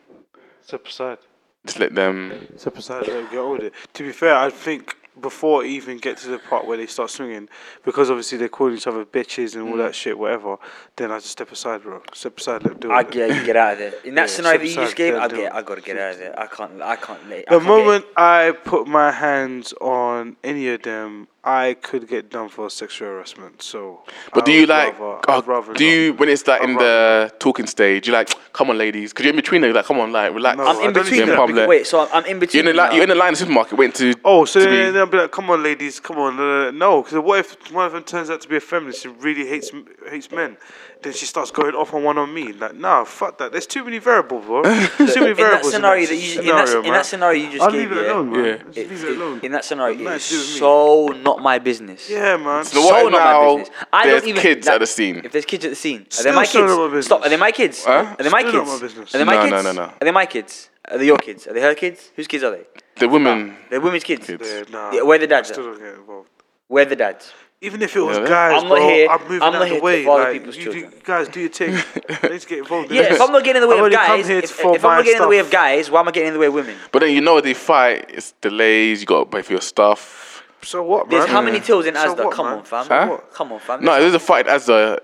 Step aside. just let them? Step aside. Let them get on with it. To be fair, I think before it even get to the part where they start swinging, because obviously they're calling each other bitches and all that mm. shit, whatever. Then I just step aside, bro. Step aside. Let them do I it. get get out of there. In that Yeah, scenario that you just gave, I get. I gotta get out of there. I can't I can't let I The can't get- moment I put my hands on any of them, I could get done for sexual harassment. So, But I do you like? rather- oh, do not. you when it's like I'd in rather the talking stage? You like, come on, ladies, because you're in between. Them, you're like, come on, like, relax. No, I'm in between. need in that public. Wait, so I'm, I'm in between. You're in the now. line. You're in the line in the supermarket waiting to. Oh, so to then I'll be like, "Come on, ladies, come on." Uh, no, because what if one of them turns out to be a feminist and really hates hates men? Then she starts going off on one on me. Like, nah, fuck that. There's too many variables, bro. There's too many in that variables. scenario that you in that, in that scenario you just I'll gave, leave it yeah, alone, man. Yeah. Just it- leave it alone. in that scenario, Nothing it's to do with me. so not my business. Yeah, man. So so if not now my business. I there's don't even kids like, at the scene? If there's kids at the scene, are they my kids? not my business. Stop. Are they my kids? Huh? Are they my kids? not my business. Are they my kids? no, no, no. Are they my kids? Are they your kids? Are they her kids? Whose kids are they? The women. They're women's kids. Kids. Yeah, nah. Yeah, where the dads I still don't get involved. Where the dads? Even if it was Yeah. guys, I'm not bro, here- I'm moving I'm out not here the to way. Like, people's you, children. guys, do your thing. I need to get involved. in Yeah, this. if I'm not getting in the way I've of only come guys, here if, for if I'm not getting in the way of guys, why am I getting in the way of women? But then you know they fight. It's delays. You got to pay for your stuff. So what, There's man? how many tills in So Asda? what, Come man? on, fam. So Huh? what? Come on, fam. No, there's a fight as a.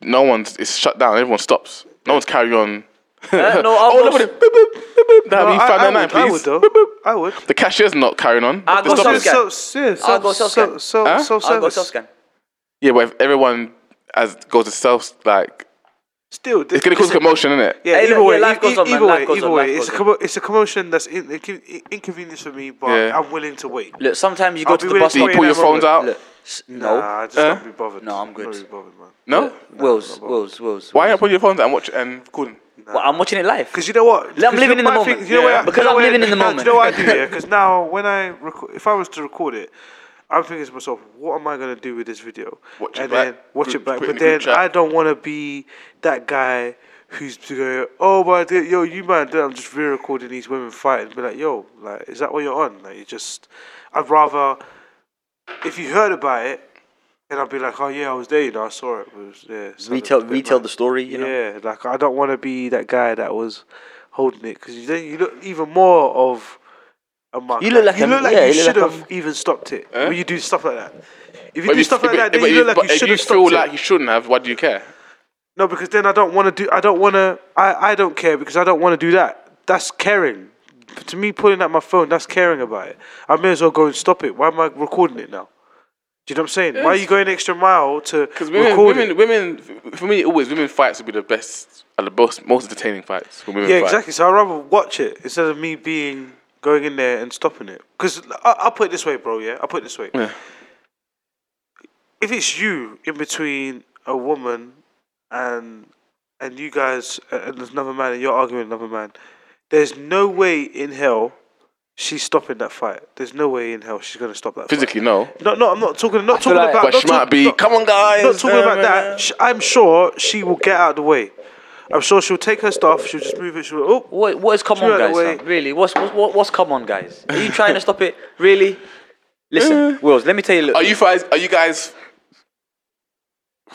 No one's. It's shut down. Everyone stops. No one's carrying on. Uh, no, I'll oh, go look at it. Boop, boop, boop, boop. That'll No, be I, five I nine nine, would, I please. though. Boop, boop. I would. The cashier's not carrying on. I'll The go stop- self-scan. So, yeah, I'll go so, self-scan. so, so, Huh? so I'll go service. self scan. Yeah, but if everyone as goes to self, like Still, it's gonna cause commotion, isn't it? Yeah, Hey, either look, way, yeah, life e- goes e- on, man, either life way, goes either on, way, life it's a goes commo- it's a commotion that's in, in, inconvenience for me, but Yeah. I'm willing to wait. Look, sometimes you go I'll to be the willing bus to Do you stop. pull your that phones moment. out? Look, s- no, Nah, just Huh? don't be bothered. No, I'm Don't good. be bothered, man. No. Wills, Wills, Wills. Why not put your phones out and watch and recording? Well, I'm watching it live. Because you know what? I'm living in the moment. Thing, you know Yeah. what? Because you know I'm what- living in the moment. Do you know what I do? Yeah. Because now when I record, if I was to record it, I'm thinking to myself, what am I gonna do with this video? Watch it and back, then watch group- it back. put it in But the then. I don't want to be that guy who's to go, oh my, dear, yo, you man, I'm just re-recording these women fighting. Be like, yo, like, is that what you're on? Like, you just, I'd rather, if you heard about it. And I'd be like, oh yeah, I was there, you know, I saw it. it was, yeah, it sounded Retell, retell mad. the story. You know. Yeah, like I don't want to be that guy that was holding it because then you look even more of a mark. You look like you look like yeah, you you look should like have even stopped it Huh? when you do stuff like that. If you But do stuff like but- that, then but you look like but you if you feel like you shouldn't have, why do you care? No, because then I don't want to do. I don't want to. I I don't care because I don't want to do that. That's caring. To me, pulling out my phone, that's caring about it. I may as well go and stop it. Why am I recording it now? Do you know what I'm saying? Why are you going extra mile to Because women, women, women, for me, always women fights would be the best, are the most, most entertaining fights. Yeah, fight. exactly. So I'd rather watch it instead of me being going in there and stopping it. Because I'll put it this way, bro. Yeah, I'll put it this way. Yeah. If it's you in between a woman and and you guys and there's another man and you're arguing with another man, there's no way in hell she's stopping that fight. There's no way in hell she's gonna stop that. Physically, no. Fight. No, no, I'm not talking. Not talking like- about. But not she might talk- be, not- come on, guys. not talking about that. Sh- I'm sure she will get out of the way. I'm sure she'll take her stuff. She'll just move it. She'll oh, What, what is come on, guys? away. Really? What's, what's what's come on, guys? Are you trying to stop it? Really? Listen, eh. Wills. Let me tell you. Look, Are you guys? Are you guys?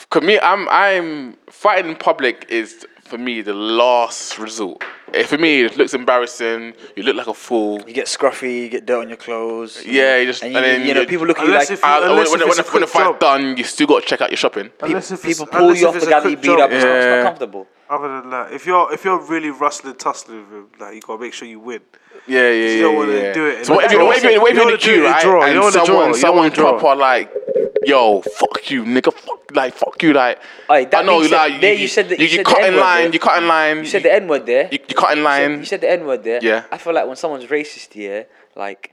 Cause me, I'm I'm fighting in public is for me the last resort. Eh, For me, it looks embarrassing. You look like a fool. You get scruffy, you get dirt on your clothes. Yeah, you just- and, you, and then you know people look at you like if you- Uh, when, unless when, if when, when the fight's job. done, you still got to check out your shopping. Unless if people pull unless you off the a guy that beat job. up. It's, not, it's Yeah. not comfortable. Other than that, if you're if you're really rustling, tussling with him, like you gotta make sure you win. Yeah, yeah, yeah. You don't wanna yeah. do it. So what if You you're, what if you're, you in the wanna do it queue, in right? draw. You And wanna draw. someone, You someone wanna draw. proper like, yo, fuck you, nigga, fuck, like, fuck you, like. Aye, that I know, being said, like, there you said that- you, you you said cut the in line, you cut in line. You said the N word there. You, you cut in You line. said, you said the N word there. Yeah. I feel like when someone's racist here, like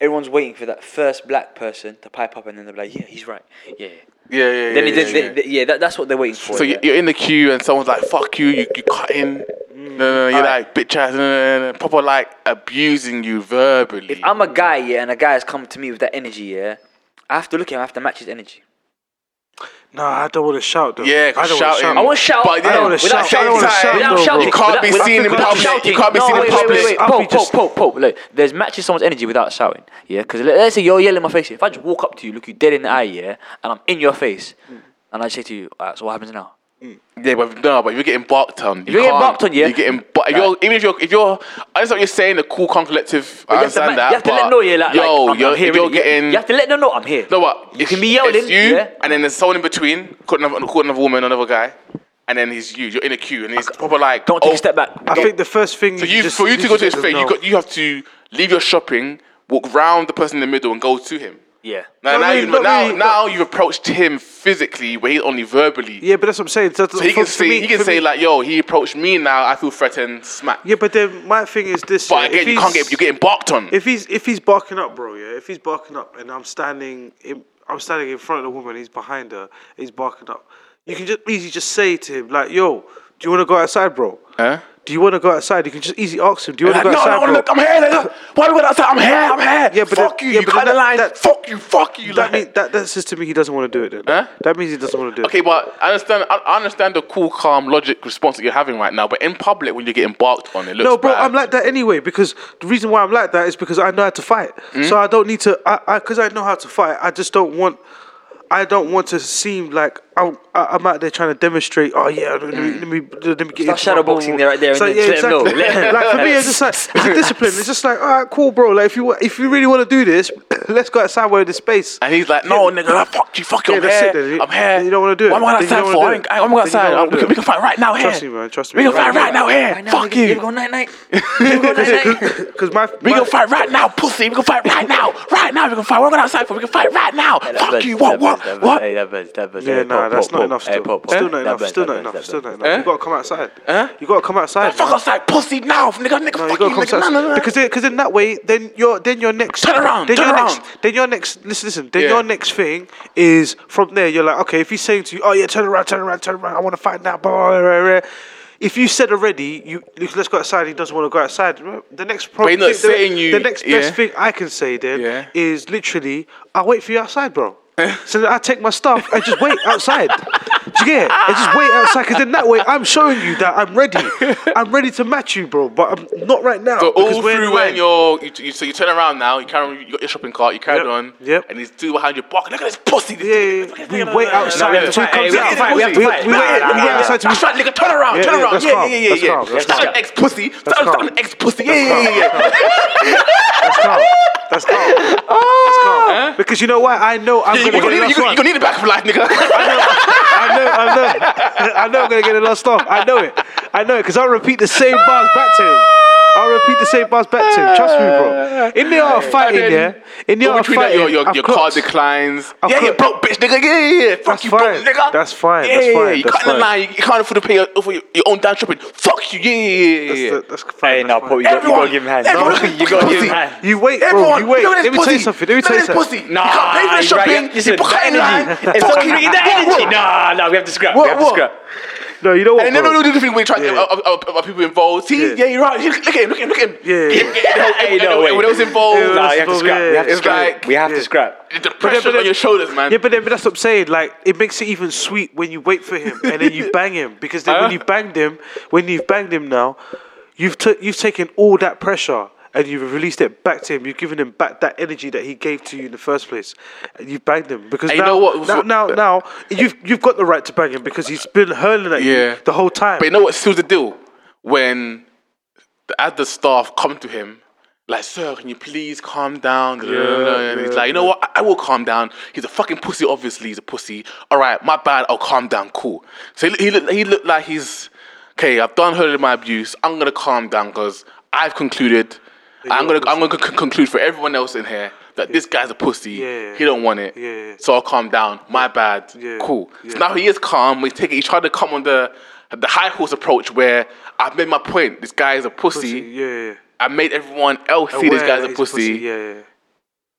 everyone's waiting for that first black person to pipe up, and then they're like, "Yeah, he's right. Yeah." yeah, yeah, yeah. Then yeah, just, yeah. they- they- yeah, that, that's what they're waiting for. So yeah. you- you're in the queue and someone's like, "Fuck you," you, you cut in. No, no, no, you're Alright. like bitch ass, no, no, no, no, proper like abusing you verbally. if I'm a guy, yeah, and a guy has come to me with that energy, yeah, I have to look at him. I have to match his energy. No, I don't want to shout though. Yeah, I don't wanna shouting- shout. I want to shout. But I don't wanna without shout, I don't wanna shouting. shout, Without shouting. You can't be without- seen in without public. shouting. You can't be No, seen in wait, wait, public. wait, wait. I'll be Pope, just- Pope, Pope, Pope. Look, there's matching someone's energy without shouting. Yeah, because let's say you're yelling in my face. If I just walk up to you, look you dead in the eye, yeah, and I'm in your face, and I say to you, Alright, so what happens now? Mm. Yeah, but no, but if you're getting barked on, you you're getting barked on, yeah? You're getting, but if you're even if you're if you're, I understand what you're saying. The cool con collective, I you have to, understand ma- that. you have to let them know, yeah, like, yo, like, I'm, you're, I'm here. if you're getting, you have to let them know I'm here. no, what You if can be yelling, it's you, yeah? and then there's someone in between, caught another, caught another woman, another guy, and then he's you. You're in a queue, and he's proper like, Don't take oh, a step back. I think the first thing So you, just for you to go to his let face, them you got you have to leave your shopping, walk round the person in the middle, and go to him. Yeah. Now, Not now, really, you, not now, really, now you've approached him physically, where he's only verbally. Yeah, but that's what I'm saying. So, So he can say, he can say like, "Yo, he approached me now. I feel threatened." Smack. Yeah, but then my thing is this. But yeah, again, you can't he's- get you're getting barked on. if he's if he's barking up, bro, yeah, if he's barking up and I'm standing in, I'm standing in front of the woman, he's behind her, he's barking up. You can just easily just say to him like, "Yo, do you want to go outside, bro? Huh? Do you want to go outside?" You can just easily ask him, "Do you want Like, to no, go outside, no, bro?" look, I'm here. Nigga. Why do we go outside? I'm here. I'm here. Yeah, but fuck that- you. yeah, you cut the that- line. that- fuck you. Fuck you. that like- means that that says to me he doesn't want to do it. Then Huh? that means he doesn't want to do it. Okay, but I understand. I I understand the cool, calm, logic response that you're having right now. But in public, when you're getting barked on, it looks No, bro, bad. I'm like that anyway because the reason why I'm like that is because I know how to fight. Hmm? So I don't need to. I, I, because I know how to fight. I just don't want. I don't want to seem like I'm, I- I'm out there trying to demonstrate. Oh yeah, let me let me, let me get Start into my shadowboxing boxing. there, right there, and So, then yeah, just let 'em know. exactly. like for me, it's just like it's a discipline. It's just like all right, cool, bro. Like if you if you really want to do this, let's go outside where there's space. And he's like, no, nigga, I fuck you, fuck you, Yeah, I'm here, it then. You- I'm here. you don't wanna do it. What am I outside for? I do ain't- it. I'm going outside. We can, we can fight right now here. Trust me, man. Trust me. We can fight right now here. Right now, Fuck we, you. We go night night. we go night night. Because my, We my can fight right now, pussy. We can fight right now. Right now, we can fight. We're going outside for. We can fight right now. Fuck you. What? What? What? Hey, that buzz, that buzz. Yeah, Hey, nah, pop, that's pop, not pop. enough. Hey, Still, pop, pop. still not enough. buzz, Still not enough. Still not enough. You gotta come outside. You gotta come outside. Fuck outside, pussy now, nigga, nigga. No, you gotta come outside no, no. because because in that way, then your then your next Turn around, Then turn your around. next then your next listen listen. Then Yeah. your next thing is from there. You're like, okay, if he's saying to you, oh yeah, turn around, turn around, turn around. I want to fight now. Blah, blah, blah, blah. If you said already, you let's go outside. He doesn't want to go outside. The next problem, he's not the, saying you- The next yeah. best thing I can say then Yeah. is literally, I'll wait for you outside, bro. So that I take my stuff and just wait outside. Do you get it? And just wait outside because then that way I'm showing you that I'm ready. I'm ready to match you, bro. But I'm not right now. So all through when you're, you, you, so you turn around now, you carry, on- you got your shopping cart, you carry Yep, on, yep. and these two behind your barking. Look at this pussy. This Yeah, nigga. yeah, Look at yeah. this We nigga. wait outside no, no, until he comes out. no, no, We- we- we wait- no, we wait outside That's we- right, nigga. Turn around, turn around. that's Yeah, calm, yeah, yeah, that's yeah, calm, yeah. that's That's calm. an ex pussy. That's That's an ex pussy. Yeah, yeah, yeah, yeah. That's calm. That's calm. That's calm. Oh! Because you know what? I know I'm You gonna gonna get need, lost you, one. you gonna need it back for life, nigga. I know, I know, I know I know I'm gonna get it lost off. I know it. I know it because I'll repeat the same bars back to him. I'll repeat the same bars back to him. Trust me, bro. In the art of fighting, And yeah. In the go art of between that, fighting, your your, I've your card clocked- declines. I've yeah, you clocked- broke bitch, nigga. Yeah, yeah, yeah. Fuck That's you, fine. broke nigga. That's fine. Yeah, That's fine. yeah. You That's cut in the fine. line. You, you can't afford to pay your, for your, your own damn shopping. Fuck you. Yeah, yeah, yeah, That's, the- that's fine. Hey, that's now, fine. Pop, you got you gotta give him hands. everyone, No, you gotta give him hands. You wait, bro. Everyone, You wait. Let me tell you something. Let me Look tell you something. pussy. you can't pay for the shopping. yeah, listen, you put that in line. energy. If someone bringing that energy, nah, nah, we have to scrap. We have to what? scrap. No, you know what, And then bro? no, no, no, different when you try Yeah. uh, uh, people involved. See, Yeah. yeah, you're right. Look at him, look at him, look at him. Yeah. Hey, no, And wait. When it was involved, Yeah, Nah, you have to It's scrap. We have to it's scrap. like- We have to scrap. the pressure but on your shoulders, man. Yeah, but then but that's what I'm saying. Like it makes it even sweet when you wait for him and then you bang him because then when you banged him, when you've banged him now, you've t- you've taken all that pressure and you've released it back to him. You've given him back that energy that he gave to you in the first place, and you've banged him because And you now, know what- now, now now you've you've got the right to bang him because he's been hurling at Yeah. you the whole time. But you know what seals the deal? When the, as the staff come to him, like, sir, can you please calm down? and he's like, you know what? I, I will calm down. He's a fucking pussy, obviously. He's a pussy. All right, my bad. I'll calm down. Cool. So he, he, look, he looked like he's, okay, I've done of my abuse. I'm going to calm down because I've concluded, I'm going a to I'm gonna con- conclude for everyone else in here that this guy's a pussy. Yeah. He don't want it. Yeah. So I'll calm down. My bad. Yeah. Cool. Yeah. So now he is calm. He's taking. He tried to come on the the high horse approach where I've made my point. This guy is a pussy. Pussy, yeah, yeah. I made everyone else see this guy's a he's pussy. Yeah, yeah.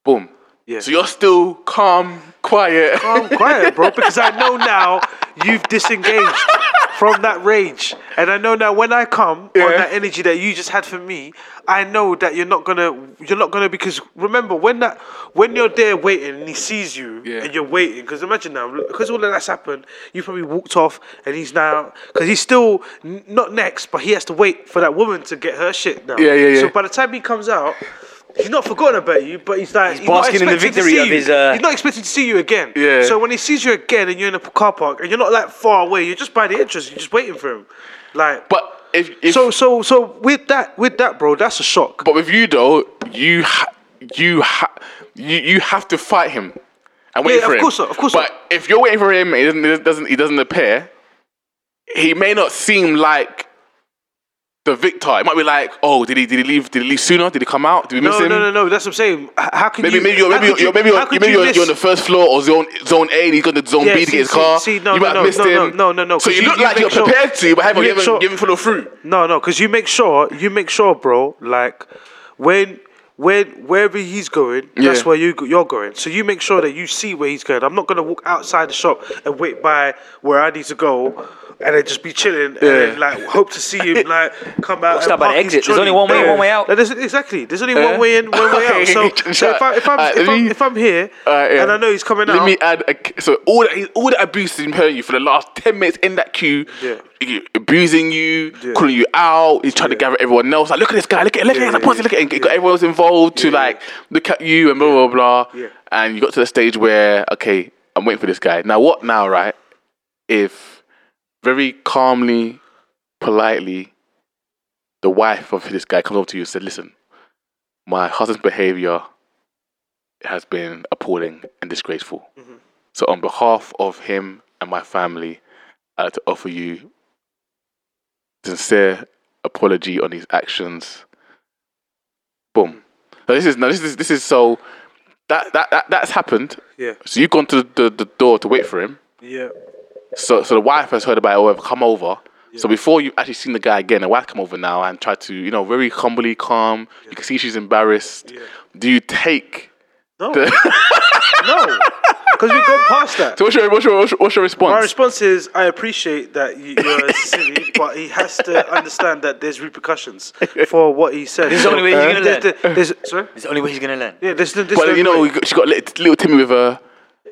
Boom. Yeah. So you're still calm, quiet. I'm quiet, bro, because I know now you've disengaged from that rage, and I know now when I come on that energy that you just had for me, I know that you're not gonna, you're not gonna because remember when that, when you're there waiting and he sees you Yeah. and you're waiting, because imagine now, because all of that's happened, you probably walked off and he's now, because he's still n- not next, but he has to wait for that woman to get her shit now. Yeah, yeah, yeah. So by the time he comes out. He's not forgotten about you, but he's like he's, not basking in the expecting to victory see of you. his, uh, He's not expecting to see you again. Yeah. So when he sees you again and you're in a car park and you're not like far away, you're just by the entrance. You're just waiting for him. Like. But if, if so so so with that with that bro, that's a shock. but with you though, you ha- you ha- you you have to fight him and wait Yeah, for of him. course so, of course so. But if you're waiting for him, he doesn't he doesn't he doesn't appear. He may not seem like the victor. It might be like, oh, did he did he leave? Did he leave sooner? Did he come out? Did we miss No, him? no, no, no. That's what I'm saying. How can Maybe you? maybe you're maybe you're, you- maybe you're, maybe you you're, you're on the first floor or zone zone A. and He's got the zone Yeah, B to see- get his see- car. see, no, you no, might no, have missed no, no, him. no, no, no, So 'cause you, you- look you like you're sure- prepared to, but haven't you you make haven't sure- given follow through. No, no, because you make sure you make sure, bro. Like when when wherever he's going, that's where you you're going. So you make sure that you see where he's going. I'm not gonna walk outside the shop and wait by where I need to go. And then just be chilling and then, like hope to see him like come out. Stop and by the exit. There's only one way in, one way out. Like, there's- exactly. There's only Yeah. one way in, one way out. So, so if, I, if, I'm, Alright, if, let I'm, me- if I'm here Alright, yeah. and I know he's coming Let out, let me add. A, so all that all that abuse he's been hearing you for the last ten minutes in that queue, Yeah. abusing you, Yeah. calling you out. He's trying to gather everyone else. Like, look at this guy. Look at look at him. yeah, Look at him. He got yeah. everyone else involved to Yeah, like look at you and blah blah blah. Yeah. And you got to the stage where okay, I'm waiting for this guy. Now what? Now right? If very calmly, politely, the wife of this guy comes up to you and said, "Listen, my husband's behavior has been appalling and disgraceful. Mm-hmm. So, on behalf of him and my family, I'd like to offer you sincere apology on his actions. Boom. So this is no, this is this is so that that, that that's happened. yeah, So you've gone to the, the door to wait for him. yeah, So so the wife has heard about it or have come over. So before you've actually seen the guy again, the wife come over now and try to, you know, very humbly calm. You can see she's embarrassed. Yeah. Do you take no, the no, because we've gone past that. So what's your what's your what's your, what's your response? My response is, I appreciate that you, you're silly, but he has to understand that there's repercussions for what he said. This is the only way he's gonna learn. there's- sorry? It's the only way he's gonna learn. Yeah, there's, there's but no you know, way. we got- she got little, little Timmy with her.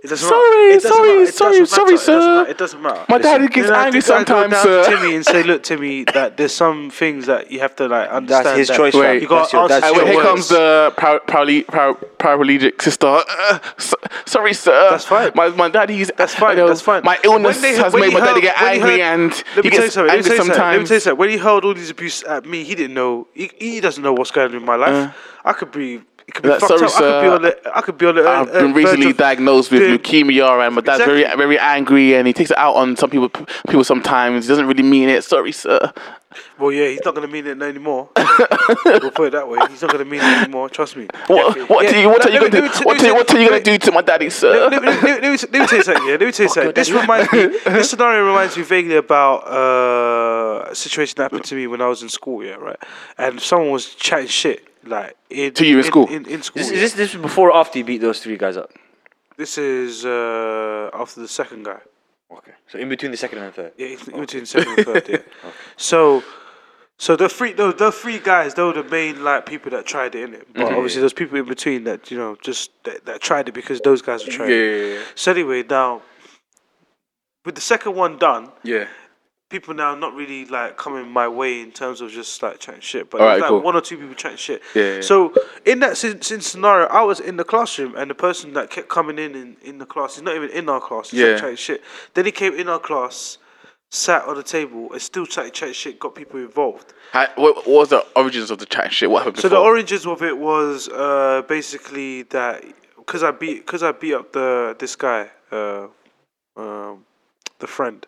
It doesn't Sorry, matter. It doesn't sorry, matter. Sorry, sorry, matter. sir. It doesn't matter. It doesn't. My daddy gets you know, angry you go sometimes, down sir. to Timmy and say, look, Timmy, that there's some things that you have to like understand. That's his that choice, fam. You got your- to that's your when here words. comes the para- paraly- para- paraplegic sister. Uh, so, sorry, sir. That's fine. My my daddy's. That's fine. you know, that's fine. My illness When they- has when made he my daddy get angry, heard- and Let he me tell you gets something. Let me angry tell you something. Let me sometimes. tell you something. When he hurled all these abuse at me, he didn't know. He, he doesn't know what's going on in my life. Uh. I could be. It could be That- fucked sorry, up. I could be sir. on the. I could be on the. I've uh, been recently of diagnosed with doing- leukemia, and my dad's very very angry, and he takes it out on some people. People sometimes he doesn't really mean it. Sorry, sir. Well, yeah, he's not gonna mean it anymore. we'll put it that way. He's not gonna mean it anymore. Trust me. What, what, Yeah, do you, what are you gonna do? What, let are you- what are you gonna do to my daddy, sir? let, me, tell you something. Yeah, let me tell you something. This reminds me. This scenario reminds me vaguely about uh, a situation that happened to me when I was in school. Yeah, right. And someone was chatting shit like in, To you in school? In, in, school. Is, yeah. is this this is before or after you beat those three guys up? This is uh, after the second guy. Okay. So in between the second and the third. Yeah, in in between second and third. Yeah. So, so the three, the, the three guys, they were the main like people that tried it in it. But mm-hmm. obviously, there's people in between that you know just that, that tried it because those guys were trying. yeah, yeah, yeah. So anyway, now with the second one done, yeah. People now not really like coming my way in terms of just like chatting shit, but Alright, like cool. one or two people chatting shit. Yeah, yeah. So in that sin- sin- scenario, I was in the classroom, and the person that kept coming in in, in the class, he's not even in our class, he's Yeah. like chatting shit. Then he came in our class, sat on the table, and still chatting chatting shit, got people involved. How, what, what was the origins of the chat shit? What happened So before? the origins of it was uh, basically that because I beat because I beat up the this guy, uh, um, the friend.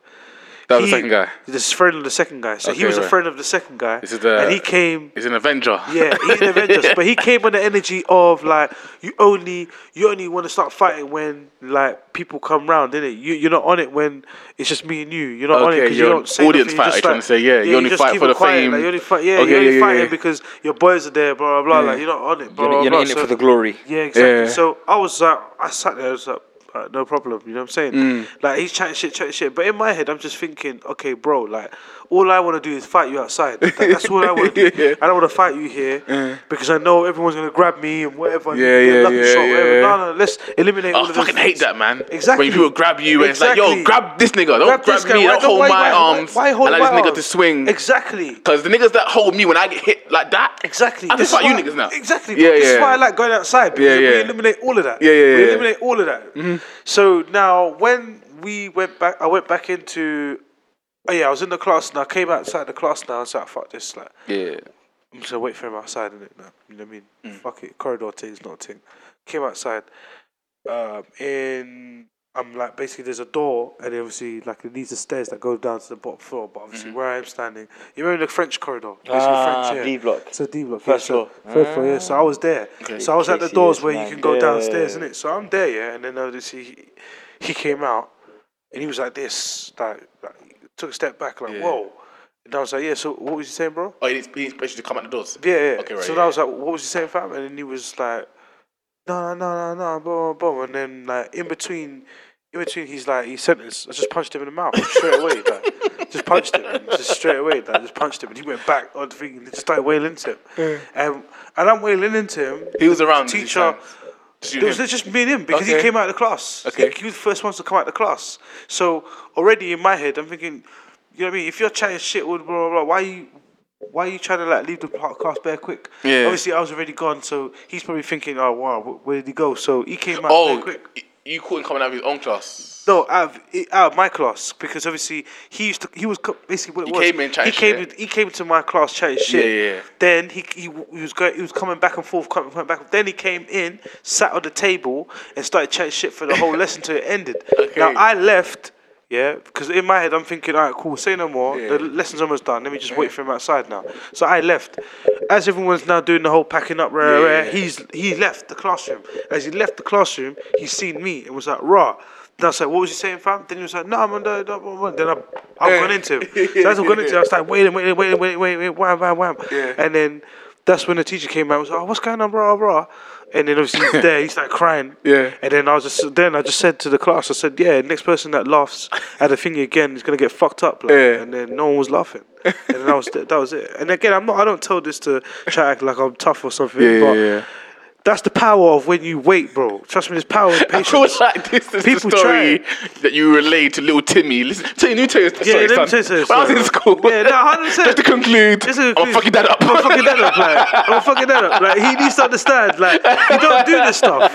That was the second guy. This is friend of the second guy. So he Okay, was a friend of the second guy. This is the- and he came. He's an Avenger. Yeah, he's an Avengers, but he came on the energy of like you only you only want to start fighting when like people come round, innit? You you're not on it when it's just me and you. You're not on it because you you're don't an say audience nothing, fighter, just you're trying to say, yeah, you only just fight for it the quiet, fame. Like, you only fight, yeah, Okay, you're only yeah, yeah, fighting yeah. because your boys are there, blah blah blah. Like you're not on it, blah You're, blah you're blah. not in it for the glory. yeah, exactly. So I was like, I sat there, I was like, uh, no problem. You know what I'm saying? Mm. Like he's chatting shit, chatting shit. But in my head, I'm just thinking, okay, bro, like all I want to do is fight you outside. Like, that's all I want to do. Yeah. I don't want to fight you here because I know everyone's gonna grab me and whatever. Yeah, get yeah, yeah, shot, whatever. yeah. No, no, let's eliminate all I fucking hate that, man. Exactly. When people grab you and it's like, yo, grab this nigga. Don't Grab grab, guy. me. Why Don't hold why- my why- why- arms. why hold and my this nigga to arms? swing. Exactly. Because the niggas that hold me when I get hit like that, Exactly. I just fight you why- niggas now. Exactly. Yeah, Yeah, is why I like going outside because we eliminate all of that. Yeah, yeah, We yeah. eliminate all of that. So now when we went back, I went back into. Oh yeah, I was in the class and I came outside the class now. I said, "Fuck this!" Like, Yeah. I'm just gonna wait for him outside, innit? No, you know what I mean? Mm. Fuck it, corridor thing is not a thing. Came outside. Um, in I'm like basically there's a door and obviously like it leads the stairs that go down to the bottom floor. But obviously where I am standing, you remember the French corridor? Basically Ah, French, yeah. D block. It's a D block. First yeah, so- floor. First floor, yeah. So I was there. Okay. So I was at the doors where you can go Yeah. downstairs, innit? So I'm there, yeah. And then obviously he, he came out and he was like this, like, like took a step back, like whoa. And I was like, yeah. So what was he saying, bro? Oh, he needs, he needs basically to come out the doors. Yeah, yeah. Okay, right, so yeah, I was like, what was he saying, fam? And then he was like, no, no, no, no, no, blah, blah, blah. And then like in between, in between, he's like, he sentenced. I just punched him in the mouth straight away, like, just punched him, just straight away, like, just punched him, and he went back on the thing and just started wailing into him. And and I'm wailing into him. He was the around. these Teacher. Just It was just me and him because he came out of the class. Okay. He, he was the first one to come out of the class. So already in my head, I'm thinking, you know what I mean? If you're chatting shit with blah blah blah, why you why are you trying to like leave the class bare quick? Yeah. Obviously, I was already gone, so he's probably thinking, oh wow, where did he go? So he came out oh, bare Oh, quick. you caught him coming out of his own class. No, out of, out of my class because obviously he used to. He was basically what He was. came in he came. shit. He came to my class chatting shit. Yeah, yeah. Then he he, he was going. He was coming back and forth, coming, coming back. Then he came in, sat on the table, and started chatting shit for the whole lesson till it ended. Okay. Now I left. Yeah, because in my head I'm thinking, all right, cool, say no more. Yeah. The lesson's almost done. Let me just wait for him outside now. So I left. As everyone's now doing the whole packing up, rah, Yeah, rah, he's he left the classroom. As he left the classroom, he seen me and was like, raw. Then I was like, what was he saying, fam? Then he was like, no, I'm on the, the- the- Then I, I've gone into him. So as I've gone into him, I started waiting, waiting, waiting, waiting, waiting, waiting, wham, wham, wham. Yeah. And then that's when the teacher came out and was like, oh, what's going on, bro, bro? And then obviously he's there, he started crying. Yeah. And then I was just, then I just said to the class, I said, yeah, next person that laughs at the thing again is going to get fucked up. Like. Yeah. And then no one was laughing. and then that was, that was it. And again, I'm not, I don't tell this to try to act like I'm tough or something, Yeah, but yeah, yeah. That's the power of when you wait, bro. Trust me, there's power in I feel patience. like this is People the story try. that you relayed to little Timmy. Listen, tell you, let me tell you the Yeah, story, let me son. tell you the When I was story. in school. Yeah, no, 100%. Just to conclude, This is I'm fucking that up. I'm fucking that up. Like, I'm fucking that up. Like, he needs to understand. Like, you don't do this stuff.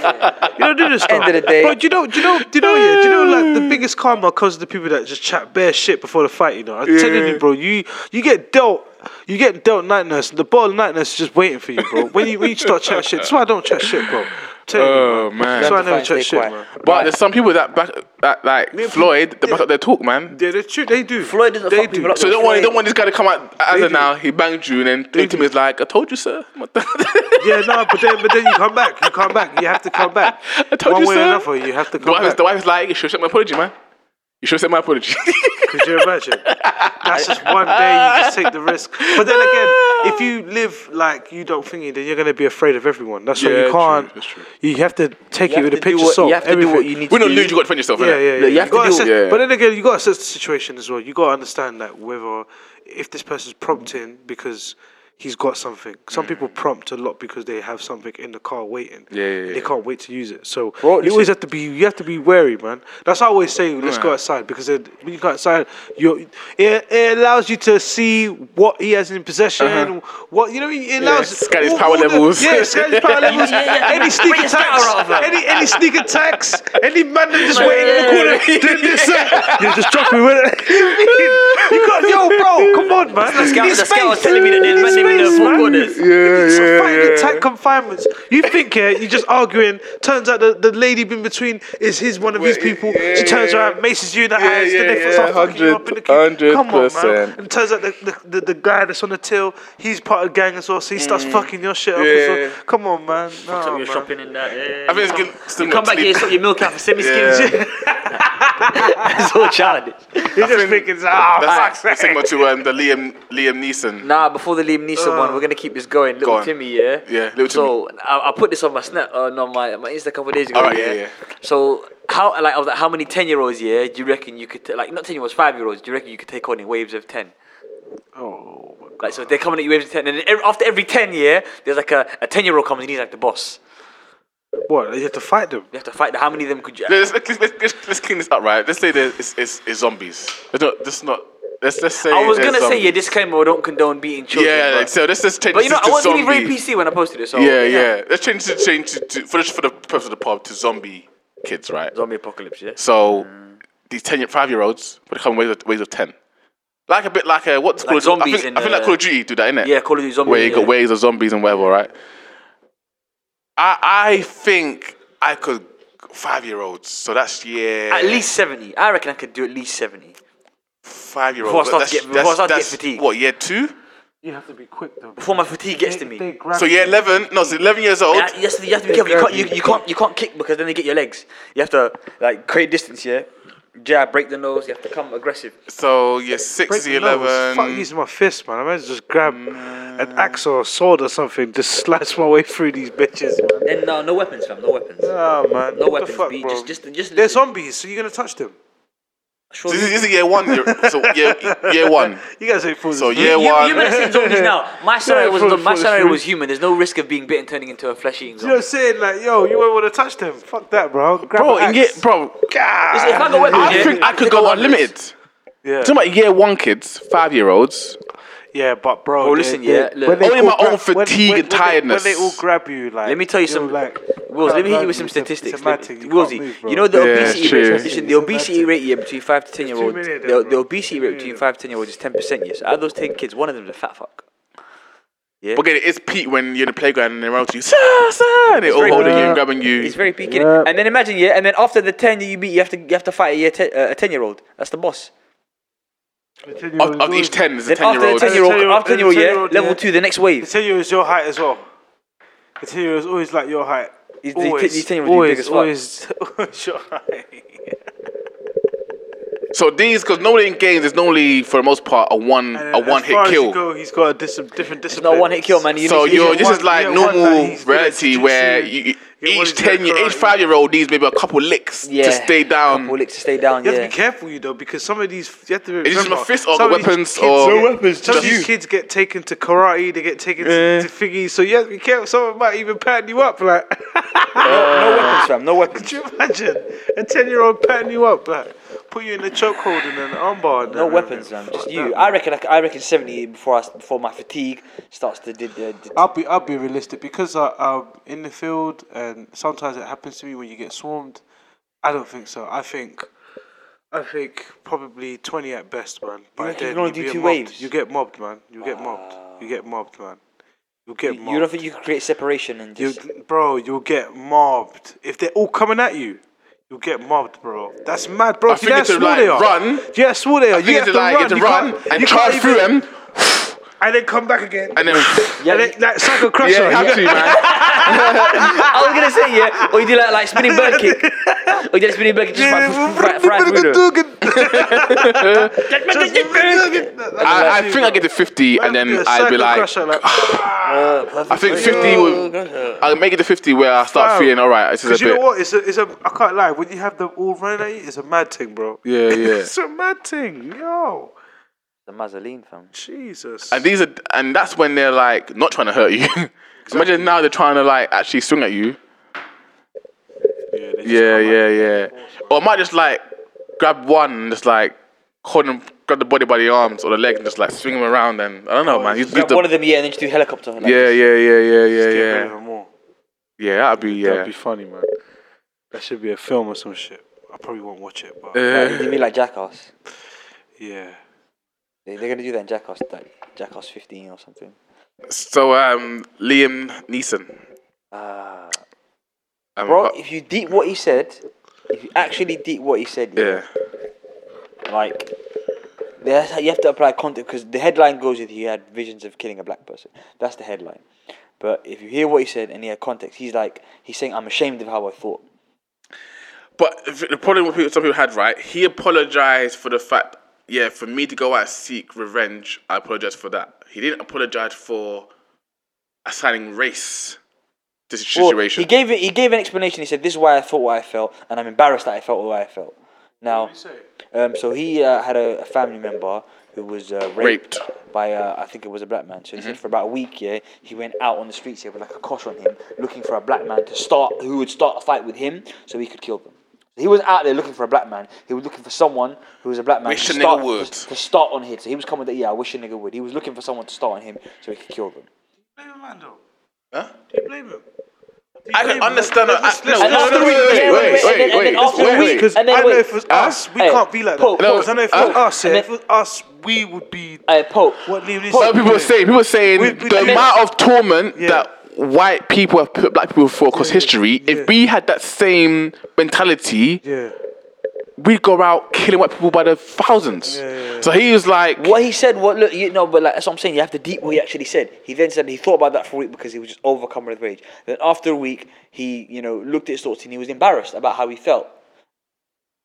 You don't do this stuff. End of the day. But you know, do you know, do you know, yeah, do you know, like the biggest karma comes to the people that just chat bare shit before the fight. You know, I'm telling you, bro. You you get dealt. You get dealt night nurse. The bottle of night nurse is just waiting for you, bro. When you when you start chatting shit, that's why I don't chat shit, bro. Tell you, Oh, man. man. That's why I never have chat shit, quiet. man. But there's some people that back, that like Yeah, Floyd, they yeah. back up their talk, man. Yeah, that's true. They do. Floyd doesn't they fuck people up. So don't want, Floyd- don't want this guy to come out as They a now. He banged you, and then They Timmy's like, "I told you, sir." Yeah, no, but then but then you come back. You come back. You have to come back. I told One you, way sir. or another, you have to The come wife, is, back. the wife is like, "You should accept my apology, man. You should accept my apology." Could you imagine? That's just one day you just take the risk. But then again, if you live like you don't think it, then you're gonna be afraid of everyone. That's why you can't. that's true. You have to take You it with a have to do pinch of salt. You have to do what you need We're to not do. lose. You got to defend yourself. Yeah, innit? yeah, yeah. Look, you have to gotta do- assess- Yeah. But then again, you got to assess the situation as well. You got to understand that whether if this person's prompting because he's got something. Some people prompt a lot because they have something in the car waiting. Yeah, yeah, They can't wait to use it. So you always have to be. You have to be wary, man. That's why I always say, let's go outside because then when you go outside, you it, it allows you to see what he has in possession. What you know, it allows scan his all- power all the- levels. yeah, scan his power levels. Yeah, yeah. Any sneak Bring your scout attacks, out of that. any any sneak attacks, any man that's just waiting in the corner, doing this, uh, you just drop me with it. you got yo, bro, come on, man. The scout, the scout was telling me that there's You men need in the space, four man. Yeah, yeah, fighting yeah. tight confinements. You think yeah, you're just arguing. Turns out the, the lady in between is his one of his people. yeah, she turns yeah. around, maces you in the Yeah, eyes. yeah, then they yeah, start fucking you up in the queue. 100. Come on, man. 100%. And turns out the, the, the, the guy that's on the till, he's part of the gang as well. So he starts fucking your shit up. as Yeah. well. Come on, man. So No, you're man. shopping in that. Yeah. I think it's good. Still You come back here, sort your milk out for semi skins. Yeah. it's all childish. He's just thinking, ah, That's fuck's similar to um, the Liam Liam Neeson. Nah, before the Liam Neeson one, we're gonna keep this going. Little on. Timmy, yeah. Yeah, Little So I, I put this on my snap, uh, no, my my Insta a couple of days ago. Alright, yeah? yeah, yeah. So how like I was like, how many ten year olds? Yeah, do you reckon you could ta- like not ten year olds, five year olds? Do you reckon you could take on in waves of ten? Oh, my God. Like so, they're coming at you waves of ten, and then after every ten year, there's like a, a ten year old comes and he's like the boss. What? You have to fight them. You have to fight. them. How many of them could you? Let's, let's, let's, let's, let's clean this up, right? Let's say that it's, it's, it's zombies. Let's not, let's not. Let's let's say. I was gonna say zombies. yeah, disclaimer. I don't condone beating children. Yeah, but, so let's just change but you know, this I wasn't even very PC when I posted it. So yeah, yeah. Let's change to change to, to for the for the purpose of the pub to zombie kids, right? Zombie apocalypse. Yeah. So these ten year five year olds, but they come in waves of, waves of ten. Like a bit like a what's Like called I zombies think, in I think like Call of Duty do that, innit? Yeah, Call of Duty Zombie. Where you yeah. got waves of zombies and whatever, right? I I think I could five year olds. So that's yeah. At least seventy. I reckon I could do at least seventy. Five year Before I start to get- before I that's, start to get that's fatigued. What year two? You have to be quick though. Before my fatigue gets They- to me. So year you. eleven. No, so eleven years old. Yeah, you, have to, you have to be careful. You can't, you, you can't you can't kick because then they get your legs. You have to like create distance. Yeah, jab, break the nose. You have to come aggressive. So you're six, Break year the nose. Fuck eleven. using my fist, man. I might as just grab an axe or a sword or something, just slice my way through these bitches, man. Then no, no weapons, fam. No weapons. Oh man, No what weapons, the fuck, B. bro? Just- just- just They're listen. zombies, so you're gonna touch them. Sure. This is, this is year one. Year, so year year one. You guys ain't fools. So year you, one. you better say zombies now. My scenario was full- my full scenario was human. There's no risk of being bitten, turning into a flesh eating You know zombie. what I'm saying? Like, yo, you won't want to touch them. Fuck that, bro. Grab Bro, in year, bro, Listen, if I got weapons, I yeah, think I could go unlimited. Yeah. Talking about year one kids, five year olds. Yeah, but bro, Bro, listen, they- yeah, look. when they Only all my own grab- when- fatigue when- and when they- tiredness. When they all grab you, like, Let me tell you you're some- Like, Wills, let me hit you with some. It's a- statistics. It's a mad thing. You Willsy, can't move, bro. you know the Yeah, obesity it's rate. true. Listen, the It's a mad obesity thing. rate yeah, between five to ten year too olds. many of The, the bro. obesity rate between of five to ten year olds is ten percent. Yes, out of those ten kids, one of them is a fat fuck. Yeah, But again, it's peak when you're in the playground and they're around you, sir, sir, and they're all very- holding you and grabbing you. it's very peaky. Yeah. And then imagine, yeah, and then after the ten you meet, you have to you have to fight a year te- uh, a ten year old. That's the boss. Of, of each ten, there's a Then ten after year the old. ten year old, 10-year-old after ten year old, yeah, 10-year-old, level yeah. two, the next The wave. ten year is your height as well. The ten year is always like your height. He's- the- always, these 10-year-olds are big always, as fuck. always, always your height. So these, because normally in games, there's normally for the most part a one And a uh, as one hit far as you kill. go, he's got a dis- different It's discipline. not one hit kill, man. You So need you're get this is like you get one that normal he's good at reality where you you, get one each ten year, each five year old needs maybe a couple licks yeah, to stay down. Couple licks to stay down. You Yeah. have to be careful, you know, because some of these you have to remember. Is this my fist or some of these weapons kids or- get- No weapons, Some of these you. kids get taken to karate, they get taken Yeah. to, to thingies, so you have to be careful. Someone might even pattern you up, like. no weapons, fam. No weapons. Could you imagine a ten-year-old patting you up, like put you in a chokehold and an armbar? No weapons, man. Just you. I reckon. I, I reckon seventy before I, before my fatigue starts to. Did, uh, did, I'll be I'll be realistic because I, I'm in the field and sometimes it happens to me when you get swarmed. I don't think so. I think I think probably twenty at best, man. By you then can you do get two mobbed. waves? You get mobbed, man. You get mobbed. You get mobbed, man. You get you, mobbed. you don't think you could create separation and You, just? bro, you'll get mobbed if they're all coming at you. You'll get mobbed, bro. That's mad, bro. I Do you know how it's to, small like, they are? run. Do you know how small they are? I think it's to like to You run can't- and you charge can't through even- them, and then come back again. and then Yeah, and then, like Psycho Crusher. yeah, you have to, man. I was gonna say yeah, or you do like like spinning bird kick, or you do like spinning bird kick just fry, fry, fry through them. I, I think I get to fifty, and then I'd be like, I think fifty would. I'll make it to fifty where I start Wow. feeling all right. This is Because a you bit. know what? It's a, it's a. I can't lie. When you have them all running at you, it's a mad thing, bro. Yeah, yeah. It's a mad thing, yo. The Mazzoline fam. Jesus. And these are, and that's when they're like not trying to hurt you. Imagine now they're trying to like actually swing at you. yeah, they Yeah, come yeah, at yeah. Or I might just like grab one and just like hold them, grab the body by the arms or the legs and just like swing them around. And I don't know, man. Use, use Grab the, one of them, yeah, and then just do helicopter. Like yeah, yeah, yeah, yeah, yeah, Get rid yeah. them. Yeah, that'd be yeah. That'd be funny, man. That should be a film or some shit. I probably won't watch it, but Uh, you mean like Jackass? yeah. They, they're gonna do that in Jackass, like Jackass 15 or something. so um, Liam Neeson. Uh, Um, bro, if you deep what he said, if you actually deep what he said, yeah. like there's, you have to apply context because the headline goes with he had visions of killing a black person. That's the headline. But if you hear what he said and he had context, he's like he's saying I'm ashamed of how I thought. But the problem with people, some people had right, he apologized for the fact, yeah, for me to go out and seek revenge, I apologize for that. He didn't apologize for assigning race to the Well, situation. he gave it. He gave an explanation. He said, "This is why I thought what I felt, and I'm embarrassed that I felt what I felt." Now, um, so he uh, had a, a family member who was uh, raped, Raped. by uh, I think it was a black man. So he said for about a week, yeah, he went out on the streets here with like a kosh on him, looking for a black man to start who would start a fight with him, so he could kill them. He was out there looking for a black man. He was looking for someone who was a black man Wish to a nigga start, would. to, to start on him. So he was coming. That yeah, I wish a nigga would. He was looking for someone to start on him so he could kill them. Blame him, Mando. Huh? Do you blame him? Do you I blame can him? understand. Let's- I- no, And no, after no, we- wait, wait, wait, wait, and then- wait, after wait, we- Because I know wait. if it was us, we can't be like that. Pope, Because I know if it was us, yeah, if it was us, we would be. Hey, Pope. What Some people doing. are saying, people are saying We- we- the amount of torment that white people have put black people before across history, yeah. if we had that same mentality, Yeah. we'd go out killing white people by the thousands. yeah, So he was like, What he said, what look, you know, but like that's what I'm saying. You have to deep what he actually said. He then said he thought about that for a week because he was just overcome with rage. Then after a week, he you know looked at his thoughts and he was embarrassed about how he felt.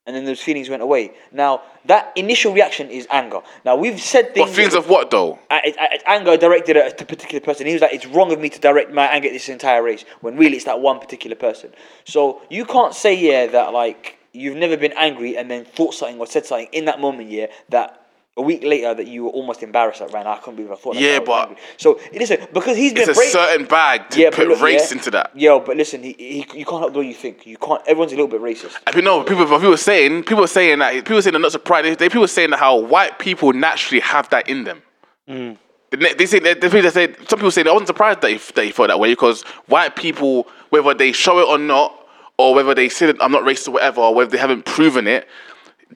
And then those feelings went away. Now that initial reaction is anger. Now we've said things. what feelings of what though? I- I- I- anger directed at a particular person. He was like, "It's wrong of me to direct my anger at this entire race," when really it's that one particular person. So you can't say yeah that like you've never been angry and then thought something or said something in that moment yeah that a week later that you were almost embarrassed at Ryan. I can't believe I thought. Yeah, but- angry." so listen because he's been It's a certain bag to yeah, put look, race yeah, into that. Yo, but listen, he, he, you can't help the way you think. You can't. Everyone's a little bit racist. I mean, no, people, people were saying, people were saying that, people were saying they're not surprised. They, they people were saying that how white people naturally have that in them. Mm. They, they say, they, they, they say, some people say, I wasn't surprised that he, that he felt that way because white people, whether they show it or not, or whether they say that I'm not racist or whatever, or whether they haven't proven it,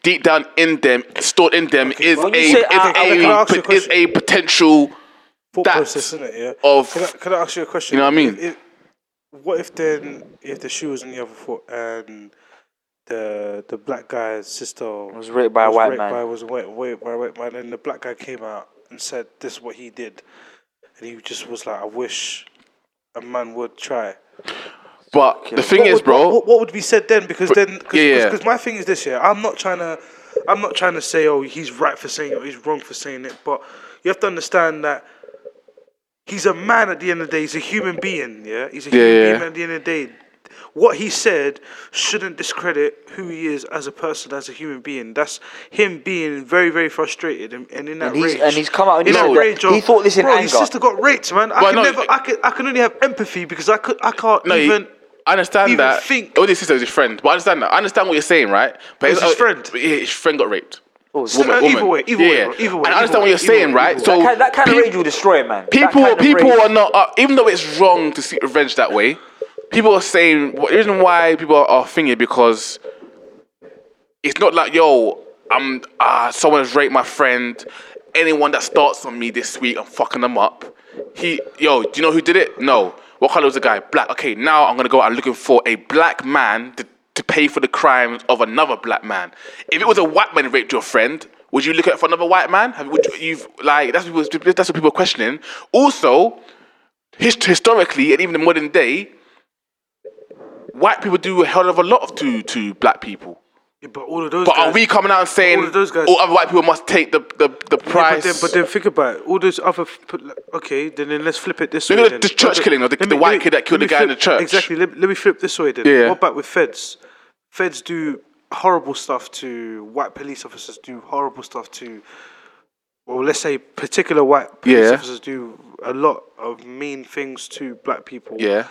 deep down in them, stored in them, is, a, is, a, can I ask you a is a potential. Thought That process, isn't it? Yeah. of- Can I, can I ask you a question? You know what I mean? If- if- what if then, if the shoe was on the other foot and the the black guy's sister Was raped by a white raped man. By, was raped, raped by a white man, and the black guy came out and said, "This is what he did," and he just was like, "I wish a man would try." But the thing What is, would- bro, What, what, what would be said then? Because then, because yeah, yeah. my thing is this: yeah, I'm not trying to, I'm not trying to say, oh, he's right for saying it, or he's wrong for saying it. But you have to understand that he's a man at the end of the day. He's a human being. Yeah, he's a Yeah, human yeah. being at the end of the day. What he said shouldn't discredit who he is as a person, as a human being. That's him being very, very frustrated, and, and in that And he's- rage. and he's come out and in he that said that rage he thought this in bro, his sister got raped, man. I Well, can no, never, I can, I can only have empathy because I could, I can't No, you- even. I understand even that. think- Oh, this sister is his friend, but I understand that. I understand what you're saying, right? But It's his friend. Yeah, his friend got raped. it's- Woman, Uh, woman. either way, either yeah. way, bro, either way, And I understand way, what you're saying, way, right? So that kind, that kind peop- of rage will destroy a man. People, kind of people rage- are not. Uh, even though it's wrong to seek revenge that way, people are saying what the reason why people are, are thinking because it's not like yo, I'm ah, someone's raped my friend. Anyone that starts on me this week, I'm fucking them up. He, yo, do you know who did it? No. What color was the guy? Black. Okay, now I'm gonna go out looking for a black man to, to pay for the crimes of another black man. If it was a white man raped your friend, would you look at for another white man? Have you, you've like that's what people, that's what people are questioning. Also, hist- historically and even in modern day, white people do a hell of a lot of to to black people. Yeah, but all of those. But guys, are we coming out and saying all of those guys- all other white people must take the the, the Yeah, price? but, then, but then think about it. All those other. f- Okay, then, then let's flip it this Look way. at then. the church Let- killing of the- let the white me- kid that killed the me guy in the church. Exactly. Let, let me flip this way then. Yeah. What about with feds? Feds do horrible stuff to white police officers. Do horrible stuff to. Well, let's say particular white police Yeah. officers do a lot of mean things to black people. yeah,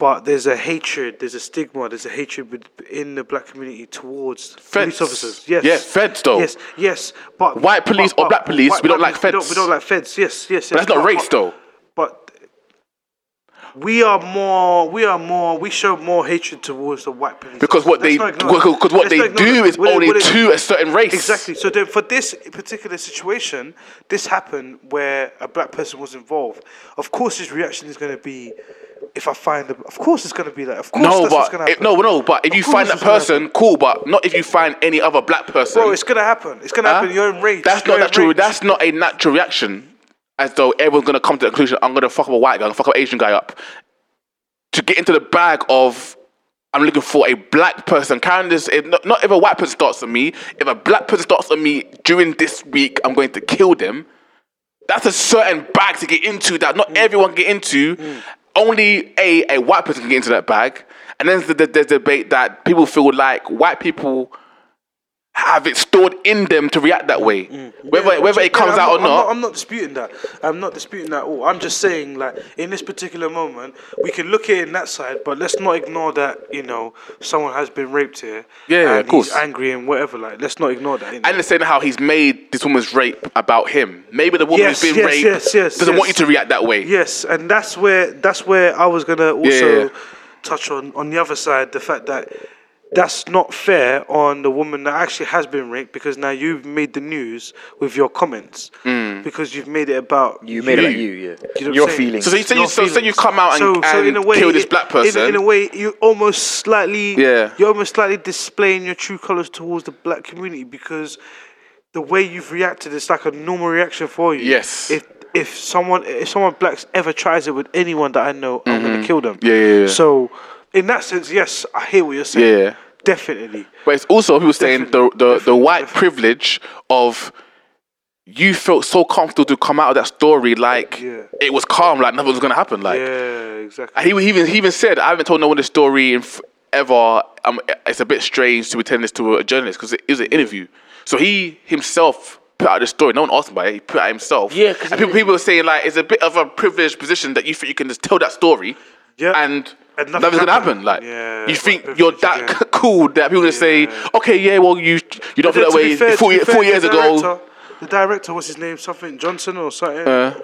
But there's a hatred, there's a stigma, there's a hatred with- in the black community towards police Feds. officers. Yes. Yeah, feds though. Yes, yes. But White police or black police, we don't like We don't, feds. we don't like feds. Yes, yes. yes. but that's not race though. But we are more, we are more, we show more hatred towards the white police. Because what Let's they because what Let's they do is it- only it- to a certain race. Exactly. So then, for this particular situation, this happened where a black person was involved. Of course, his reaction is going to be, if I find them. Of course, it's going to be like. Of course, No, that's what's going to if, happen. no, no, but if Of you course find that it's gonna person, cool. But not if you find any other black person. Bro, it's gonna happen. It's gonna happen. You're enraged. That's You're not natural. enraged. That's not a natural reaction. As though everyone's gonna come to the conclusion, I'm gonna fuck up a white guy, I'm gonna fuck up an Asian guy up. To get into the bag of, I'm looking for a black person. Karen, this if not, not if a white person starts on me. If a black person starts on me during this week, I'm going to kill them. That's a certain bag to get into that not mm. everyone get into. Mm. Only a a white person can get into that bag. And then there's the, there's the debate that people feel like white people have it stored in them to react that way. Mm. Whether Yeah, whether it comes I'm out or I'm not. I'm not disputing that. I'm not disputing that at all. I'm just saying, like, in this particular moment, we can look at it in that side, but let's not ignore that, you know, someone has been raped here. Yeah, yeah, of course. Angry and whatever. Like, let's not ignore that. and saying how he's made this woman's rape about him. Maybe the woman Yes, who's been yes, raped yes, yes, doesn't want you to react that way. Yes, and that's where that's where I was gonna also Yeah, yeah. touch on on the other side the fact that that's not fair on the woman that actually has been raped because now you've made the news with your comments because you've made it about You made it like you, yeah. You know Your feelings. So you say you- Your so- so you come out and- and kill this black person. In, a way, you almost slightly, Yeah. you're almost slightly displaying your true colors towards the black community because the way you've reacted is like a normal reaction for you. Yes. If if someone if someone blacks ever tries it with anyone that I know, I'm gonna kill them. Mm-hmm. Yeah, yeah, yeah. So in that sense, yes, I hear what you're saying. Yeah. Definitely. But it's also people saying the the, the white definitely. privilege of you felt so comfortable to come out of that story like Yeah. it was calm, like nothing was gonna happen. Like Yeah, exactly. and he, he even he even said, I haven't told no one the story in f- ever. Um, it's a bit strange to telling this to a journalist because it was an interview. So he himself put out the story. No one asked him about it. He put it out himself. Yeah, and people, people were saying like it's a bit of a privileged position that you think you can just tell that story. Yeah. And, And nothing nothing's gonna happen. Like Yeah, you think privilege, you're that yeah. cool that people just say, Yeah. okay, yeah, well you you don't feel that way. fair- to four, be fair, four the years ago. The director, what's his name? Something Johnson or something. Uh,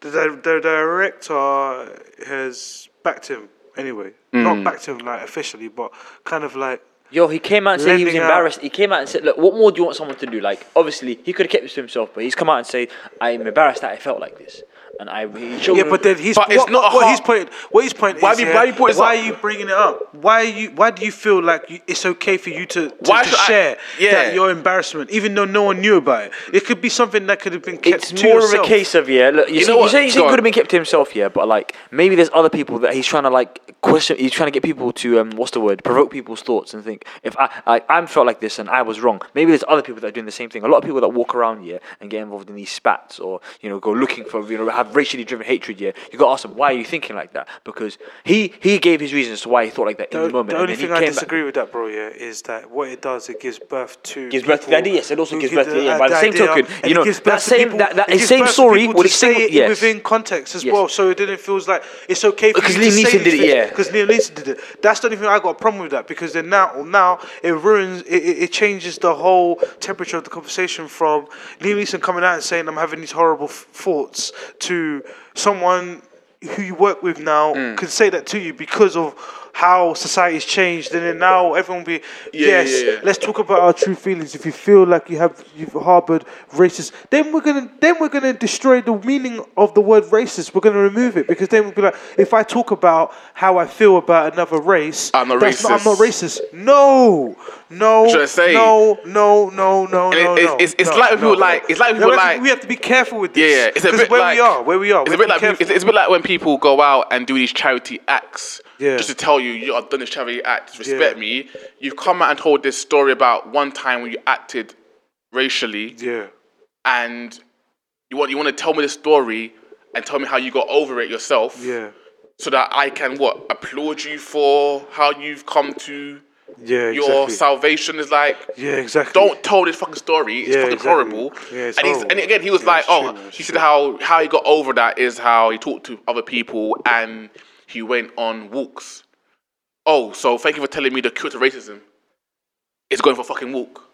the, di- the director has backed him anyway. Hmm. Not backed him like officially, but kind of like Yo, he came out and said he was Lending out- embarrassed. He came out and said, "Look, what more do you want someone to do? Like, obviously, he could have kept this to himself, but he's come out and said, I'm embarrassed that I felt like this, and I." He showed yeah, but then he's But it's what, what hard- he's point. What his point Why is. have you- yeah, why you why are you bringing it up? Why are you? Why do you feel like you, it's okay for you to, to, Why to should I- share Yeah. that your embarrassment, even though no one knew about it? It could be something that could have been kept it's to more yourself. of a case of yeah. Look, you, You see, know you what? say, you say could have been kept to himself, yeah, but like maybe there's other people that he's trying to like question. He's trying to get people to um, what's the word? Provoke people's thoughts and think if I I I'm felt like this and I was wrong. Maybe there's other people that are doing the same thing. A lot of people that walk around here and get involved in these spats or you know go looking for you know have racially driven hatred. Yeah, you got to ask them why are you thinking like that because he he gave his reasons to why he thought like that in The, the moment. the and only thing I came back- disagree with that, bro, yeah, is that what it does, it gives birth to Gives birth to the idea, yes, it also gives birth to- yeah, by the same token, you know, that same- people- that- that same story would say it yes. within context as well, so it didn't feels like it's okay Because Liam Neeson did it, yeah. Because Liam Neeson did it. That's the only thing I got a problem with that because then now now it ruins it, it, it changes the whole temperature of the conversation from Liam Neeson coming out and saying I'm having these horrible thoughts to someone who you work with now Mm. can say that to you because of how society's changed and then now everyone will be Yeah, yes yeah, yeah. let's talk about our true feelings if you feel like you have you've harbored racist then we're gonna then we're gonna destroy the meaning of the word racist we're gonna remove it because then we'll be like if i talk about how i feel about another race I'm not that's i'm not racist. racist no no Should I say? no no no no And it- no it's- no it's- it's no, like no, people no. like- it's like No, people we have to- like- we have to be careful with this yeah, it's a bit where like we are where we are It's a bit like it's, it's a bit like when people go out and do these charity acts. Yeah. Just to tell you, you I've done this charity act. Respect Yeah. me. You've come out and told this story about one time when you acted racially, yeah and you want you want to tell me the story and tell me how you got over it yourself. yeah So that I can what applaud you for how you've come to yeah your salvation. Is like yeah exactly don't tell this fucking story. It's Yeah, fucking exactly. horrible. Yeah, it's and, he's, horrible. and again, he was Yeah, like, oh, true, he true. said how how he got over that is how he talked to other people and he went on walks. Oh, so thank you for telling me the cure to racism is going for a fucking walk.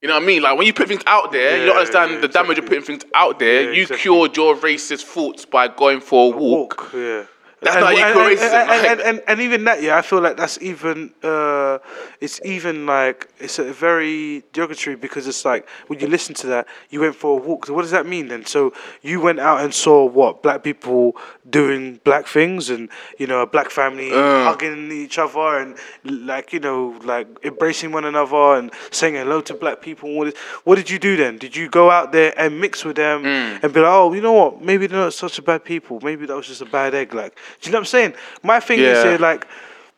You know what I mean? Like when you put things out there, you don't understand yeah, the damage of exactly. putting things out there. Yeah, you exactly. cured your racist thoughts by going for a walk. walk. Yeah. That's and, not equal and, racism, and, like- and, and, even that, yeah, I feel like that's even, uh, it's even like, it's a very derogatory because it's like, when you listen to that, you went for a walk. So what does that mean then? So you went out and saw what? Black people doing black things and, you know, a black family hugging each other and like, you know, like embracing one another and saying hello to black people. What, is, what did you do then? Did you go out there and mix with them and be like, oh, you know what? Maybe they're not such a bad people. Maybe that was just a bad egg. Like, do you know what I'm saying? My thing is here, like,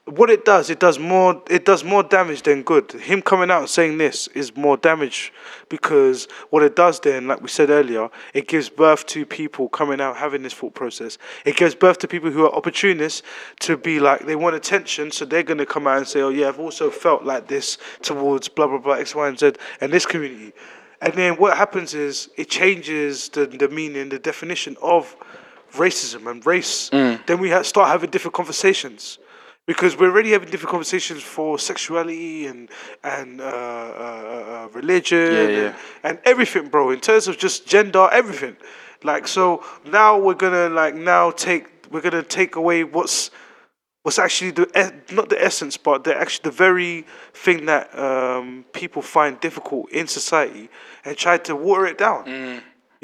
what it does, it does more. It does more damage than good. Him coming out and saying this is more damage because what it does then, like we said earlier, it gives birth to people coming out having this thought process. It gives birth to people who are opportunists to be like they want attention, so they're gonna come out and say, "Oh yeah, I've also felt like this towards blah blah blah X Y and Z and this community." And then what happens is it changes the the meaning, the definition of racism and race, then we ha- start having different conversations. Because we're already having different conversations for sexuality and and uh, uh, uh, religion Yeah, yeah. And, and everything, bro. In terms of just gender, everything. Like so now we're gonna like now take we're gonna take away what's what's actually the not the essence, but the actually the very thing that um, people find difficult in society, and tried to water it down.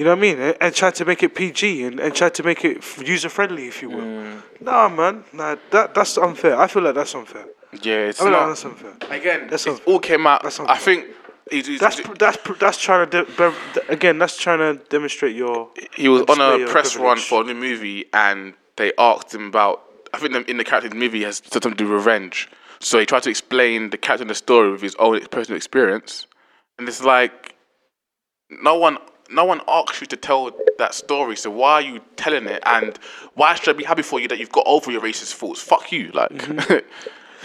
You know what I mean? And, and tried to make it PG and, and tried to make it user friendly, if you will. Mm. Nah, man, nah, that that's unfair. I feel like that's unfair. Yeah, it's I feel like not. that's unfair. Again, That's it all came out. that's I think he, he, That's pr- that's pr- that's trying to de- be- again. That's trying to demonstrate your. he was on a your press run for a new movie, and they asked him about. I think the, in the character in the movie has something to do with revenge. So he tried to explain the character in the story with his own personal experience, and it's like no one. No one asked you to tell that story, so why are you telling it? And why should I be happy for you that you've got over your racist thoughts? Fuck you, like.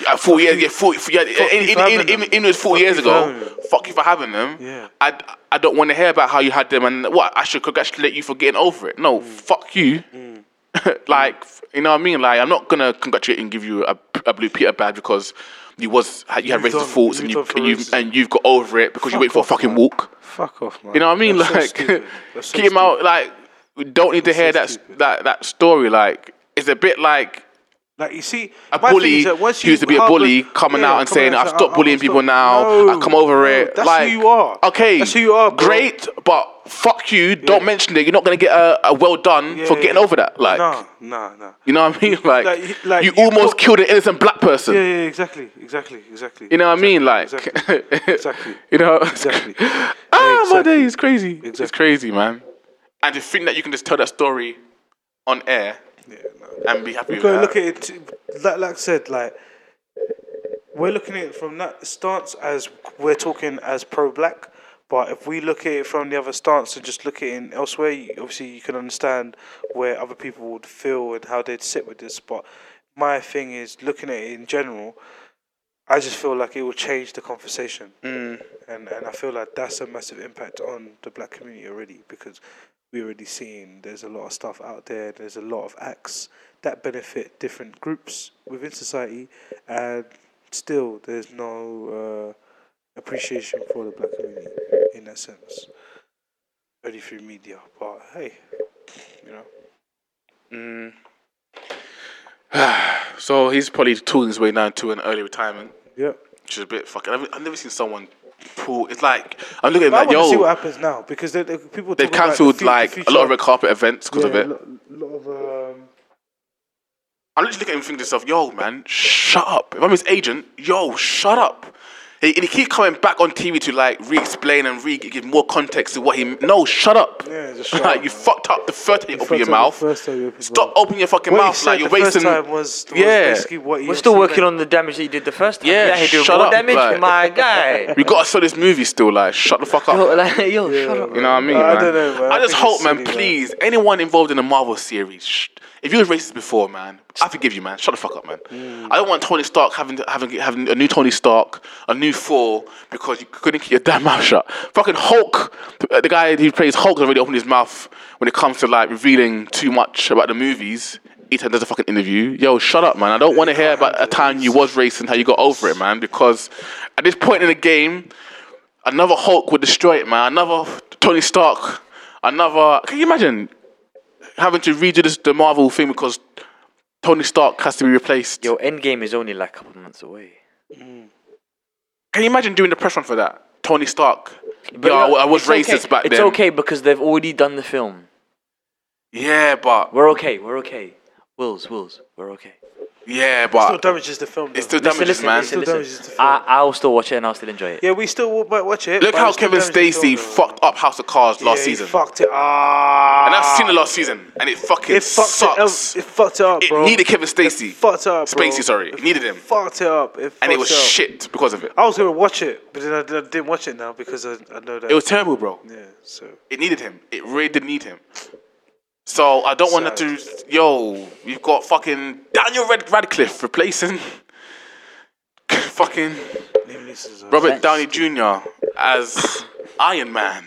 Yeah, four years, yeah, four, yeah, Mm-hmm. In, in, in, in, in, it was four years ago. Fuck you for having them. Yeah. I, I don't want to hear about how you had them and what I should congratulate you for getting over it. Mm. No, fuck you. like you know what I mean? Like I'm not gonna congratulate and give you a, a blue Peter badge because you was you had racist thoughts and you've you and you and you've got over it because you wait for a fucking man. walk. Fuck off, man. You know what I mean? That's like. So keep him out. Like we don't need to hear that stupid. that that story. Like it's a bit like Like you see, a bully is that once who used to be a bully coming Yeah, out and coming saying, "I've stopped bullying people stop." now. No, I've come over no, it." That's like, who you are. Okay, That's who you are, bro. Great, but fuck you. Don't mention it. You're not gonna get a, a well done Yeah, for yeah, getting yeah. over that. Like, Nah, nah, nah. you know what I mean? Like, like- like you, you almost put- killed an innocent black person. Yeah, yeah, exactly, exactly, exactly. You know what I mean? Like, Exactly, exactly. you know, Exactly. ah, Yeah, my exactly. day is crazy. It's crazy, man. And to think that you can just tell that story on air Yeah. And be happy We with gotta look at it. Like, like I said, like we're looking at it from that stance as we're talking as pro-black. But if we look at it from the other stance and just look at it in elsewhere, obviously you can understand where other people would feel and how they'd sit with this. But my thing is looking at it in general. I just feel like it will change the conversation, Mm. and and I feel like that's a massive impact on the black community already because we already seen there's a lot of stuff out there. There's a lot of acts that benefit different groups within society, and still there's no uh, appreciation for the black community in that sense. Only through media, but hey, you know. Mm. So he's probably talking his way now to an early retirement, Yeah. which is a bit fucking. I've, I've never seen someone pull. It's like I'm looking at I like, to see what happens now because they, they, people they've talk about the cancelled the like a lot of red carpet events because of yeah, it. Lot, lot of um, I'm literally looking at him thinking to myself, yo, man, shut up. If I'm his agent, yo, shut up. He, and he keeps coming back on TV to like re-explain and re-give more context to what he. No, shut up. Yeah, just shut like up, you man. fucked up the first time you open First your mouth. First time you open Stop opening your fucking What mouth like you're the wasting. First time was, was Yeah. basically what he We're still working on the damage that you did the first time. Yeah, he did shut up, damage, like- my guy. We gotta sell this movie still. Like, shut the fuck up. yo, like, yo, shut up. You know what I mean? I man? don't know, man. I I just hope, man, silly, man. please, anyone involved in the Marvel series, if you were racist before, man, I forgive you, man. Shut the fuck up, man. Mm. I don't want Tony Stark having having having a new Tony Stark, a new Thor, because you couldn't keep your damn mouth shut. Fucking Hulk, the, the guy who plays Hulk, already opened his mouth when it comes to like revealing too much about the movies. Time there's a fucking interview. Yo, shut up, man. I don't want to hear about a time you was racing, how you got over it, man. Because at this point in the game, another Hulk would destroy it, man. Another Tony Stark, another. Can you imagine having to redo this, the Marvel thing because Tony Stark has to be replaced? Yo, Endgame is only like a couple months away. Mm. Can you imagine doing the press run for that? Tony Stark. But Yo, I, look, I was it's okay. racist back It's then. It's okay because they've already done the film. Yeah, but We're okay. We're okay. Wills, Wills, we're okay. Yeah, but Still but damages the film. it still Listen, damages, listen, man. listen, Still listen. damages the film. I, I'll still watch it and I'll still enjoy it. yeah, we still will might watch it. Look but how it Kevin damages Stacey fucked up House of Cards last yeah, season. Fucked it. Ah, and I've seen the last season, and it fucking It fucked sucks. it. It fucked it up, It needed Kevin Stacey. It fucked up, bro. Spacey, sorry. It needed him. Fucked it up. It and it was up. shit because of it. I was gonna watch it, but then I, I didn't watch it now because I, I know that. It was terrible, bro. yeah. So It needed him. It really did need him. So I don't want to. Do yo, you've got fucking Daniel Red- Radcliffe replacing fucking Liam Neeson's a- Robert Downey Jr. as Iron Man.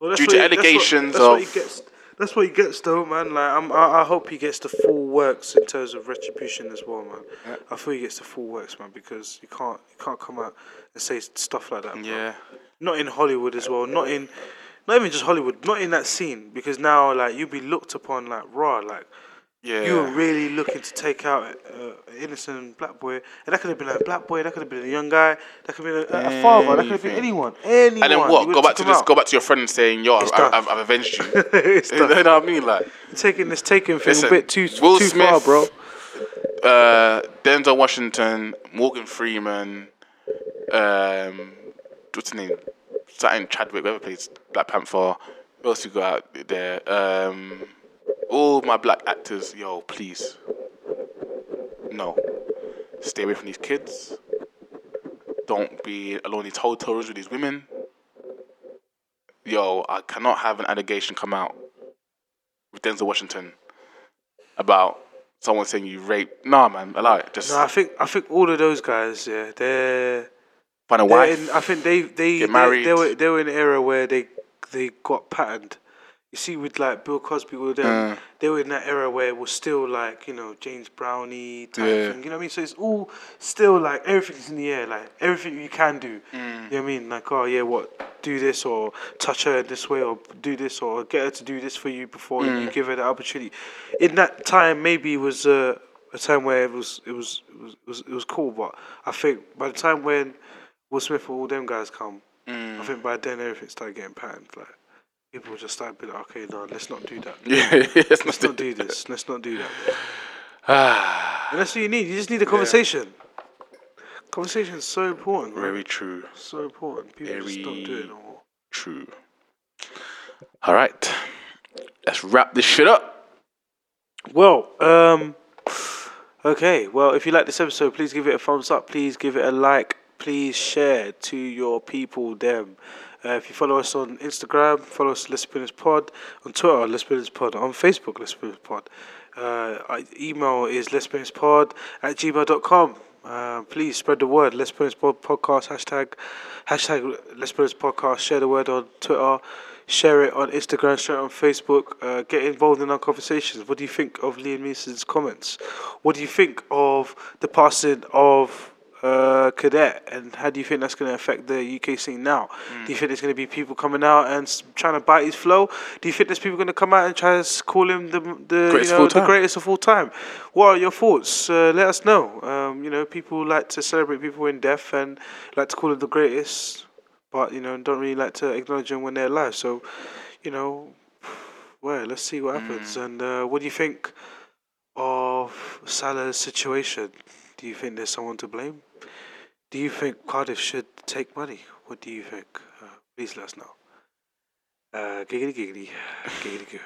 Well, that's due what to he- that's what- allegations that's what he of- gets. That's what he gets, though, man. Like, I'm, I, I hope he gets the full works in terms of retribution as well, man. I feel he gets the full works, man, because you can't, you can't come out and say stuff like that. Yeah. Not in Hollywood as well. Not in, not even just Hollywood. Not in that scene, because now, like, you be looked upon like raw, like. Yeah. You were really looking to take out uh, an innocent black boy, and that could have been a black boy, that could have been a young guy, that could have been a, a father, that could have been anyone, anyone. And then what? Go back to this. out. Go back to your friend and saying, "Yo, I, I've avenged you." you know what I mean? Like, taking this taking thing Listen, a bit too Will too Smith, far, bro. uh, Denzel Washington, Morgan Freeman, um, what's his name? Something Chadwick, whoever plays Black Panther. Who else you got out there? Um, all my black actors, yo, please. No. Stay away from these kids. Don't be alone in these hotels with these women. Yo, I cannot have an allegation come out with Denzel Washington about someone saying you raped. Nah, man, allow it. Just No, I think I think all of those guys, yeah, they're. Find a wife. in, I think they they they, they were they were in an era where they they got patterned. You see, with like Bill Cosby, with them, Uh. they were in that era where it was still like you know James Brownie type Yeah. thing. You know what I mean? So it's all still like everything's in the air, like everything you can do. Mm. You know what I mean? Like oh yeah, what do this or touch her this way or do this or get her to do this for you before Mm. you give her the opportunity. In that time, maybe it was uh, a time where it was it was it was, it was cool, but I think by the time when Will Smith all them guys come, Mm. I think by then everything started getting patterned. Like people just started being like, okay, no, let's not do that. yeah, Let's not do this. Let's not do that. Ah, And that's what you need. You just need a conversation. Conversation is so important. Bro. very true. so important. People just don't do it Very- no more. True. All right, let's wrap this shit up. Well, um, okay. Well, if you like this episode, please give it a thumbs up. Please give it a like. Please share to your people. Them. Uh, if you follow us on Instagram, follow us Let's Be Honest Pod on Twitter, Let's Be Honest Pod on Facebook, Let's Be Honest Pod. Uh, email is Let's Be Honest Pod at gmail.com. Uh, please spread the word. Let's Be Honest Pod podcast hashtag hashtag Let's Be Honest Podcast. Share the word on Twitter. Share it on Instagram, share it on Facebook. Uh, get involved in our conversations. What do you think of Liam Neeson's comments? What do you think of the passing of uh, Cadet? And how do you think that's going to affect the UK scene now? Do you think there's going to be people coming out and trying to bite his flow? Do you think there's people going to come out and try to call him the, the, Greatest you of know, all the time. greatest of all time? What are your thoughts? Uh, let us know. Um, you know, people like to celebrate people in death and like to call them the greatest but you know don't really like to acknowledge them when they're alive. So, you know, well, let's see what happens. And uh, what do you think of Sala's situation? Do you think there's someone to blame? Do you think Cardiff should take money? What do you think? Uh, please let us know. Uh, giggity giggity, giggity goo.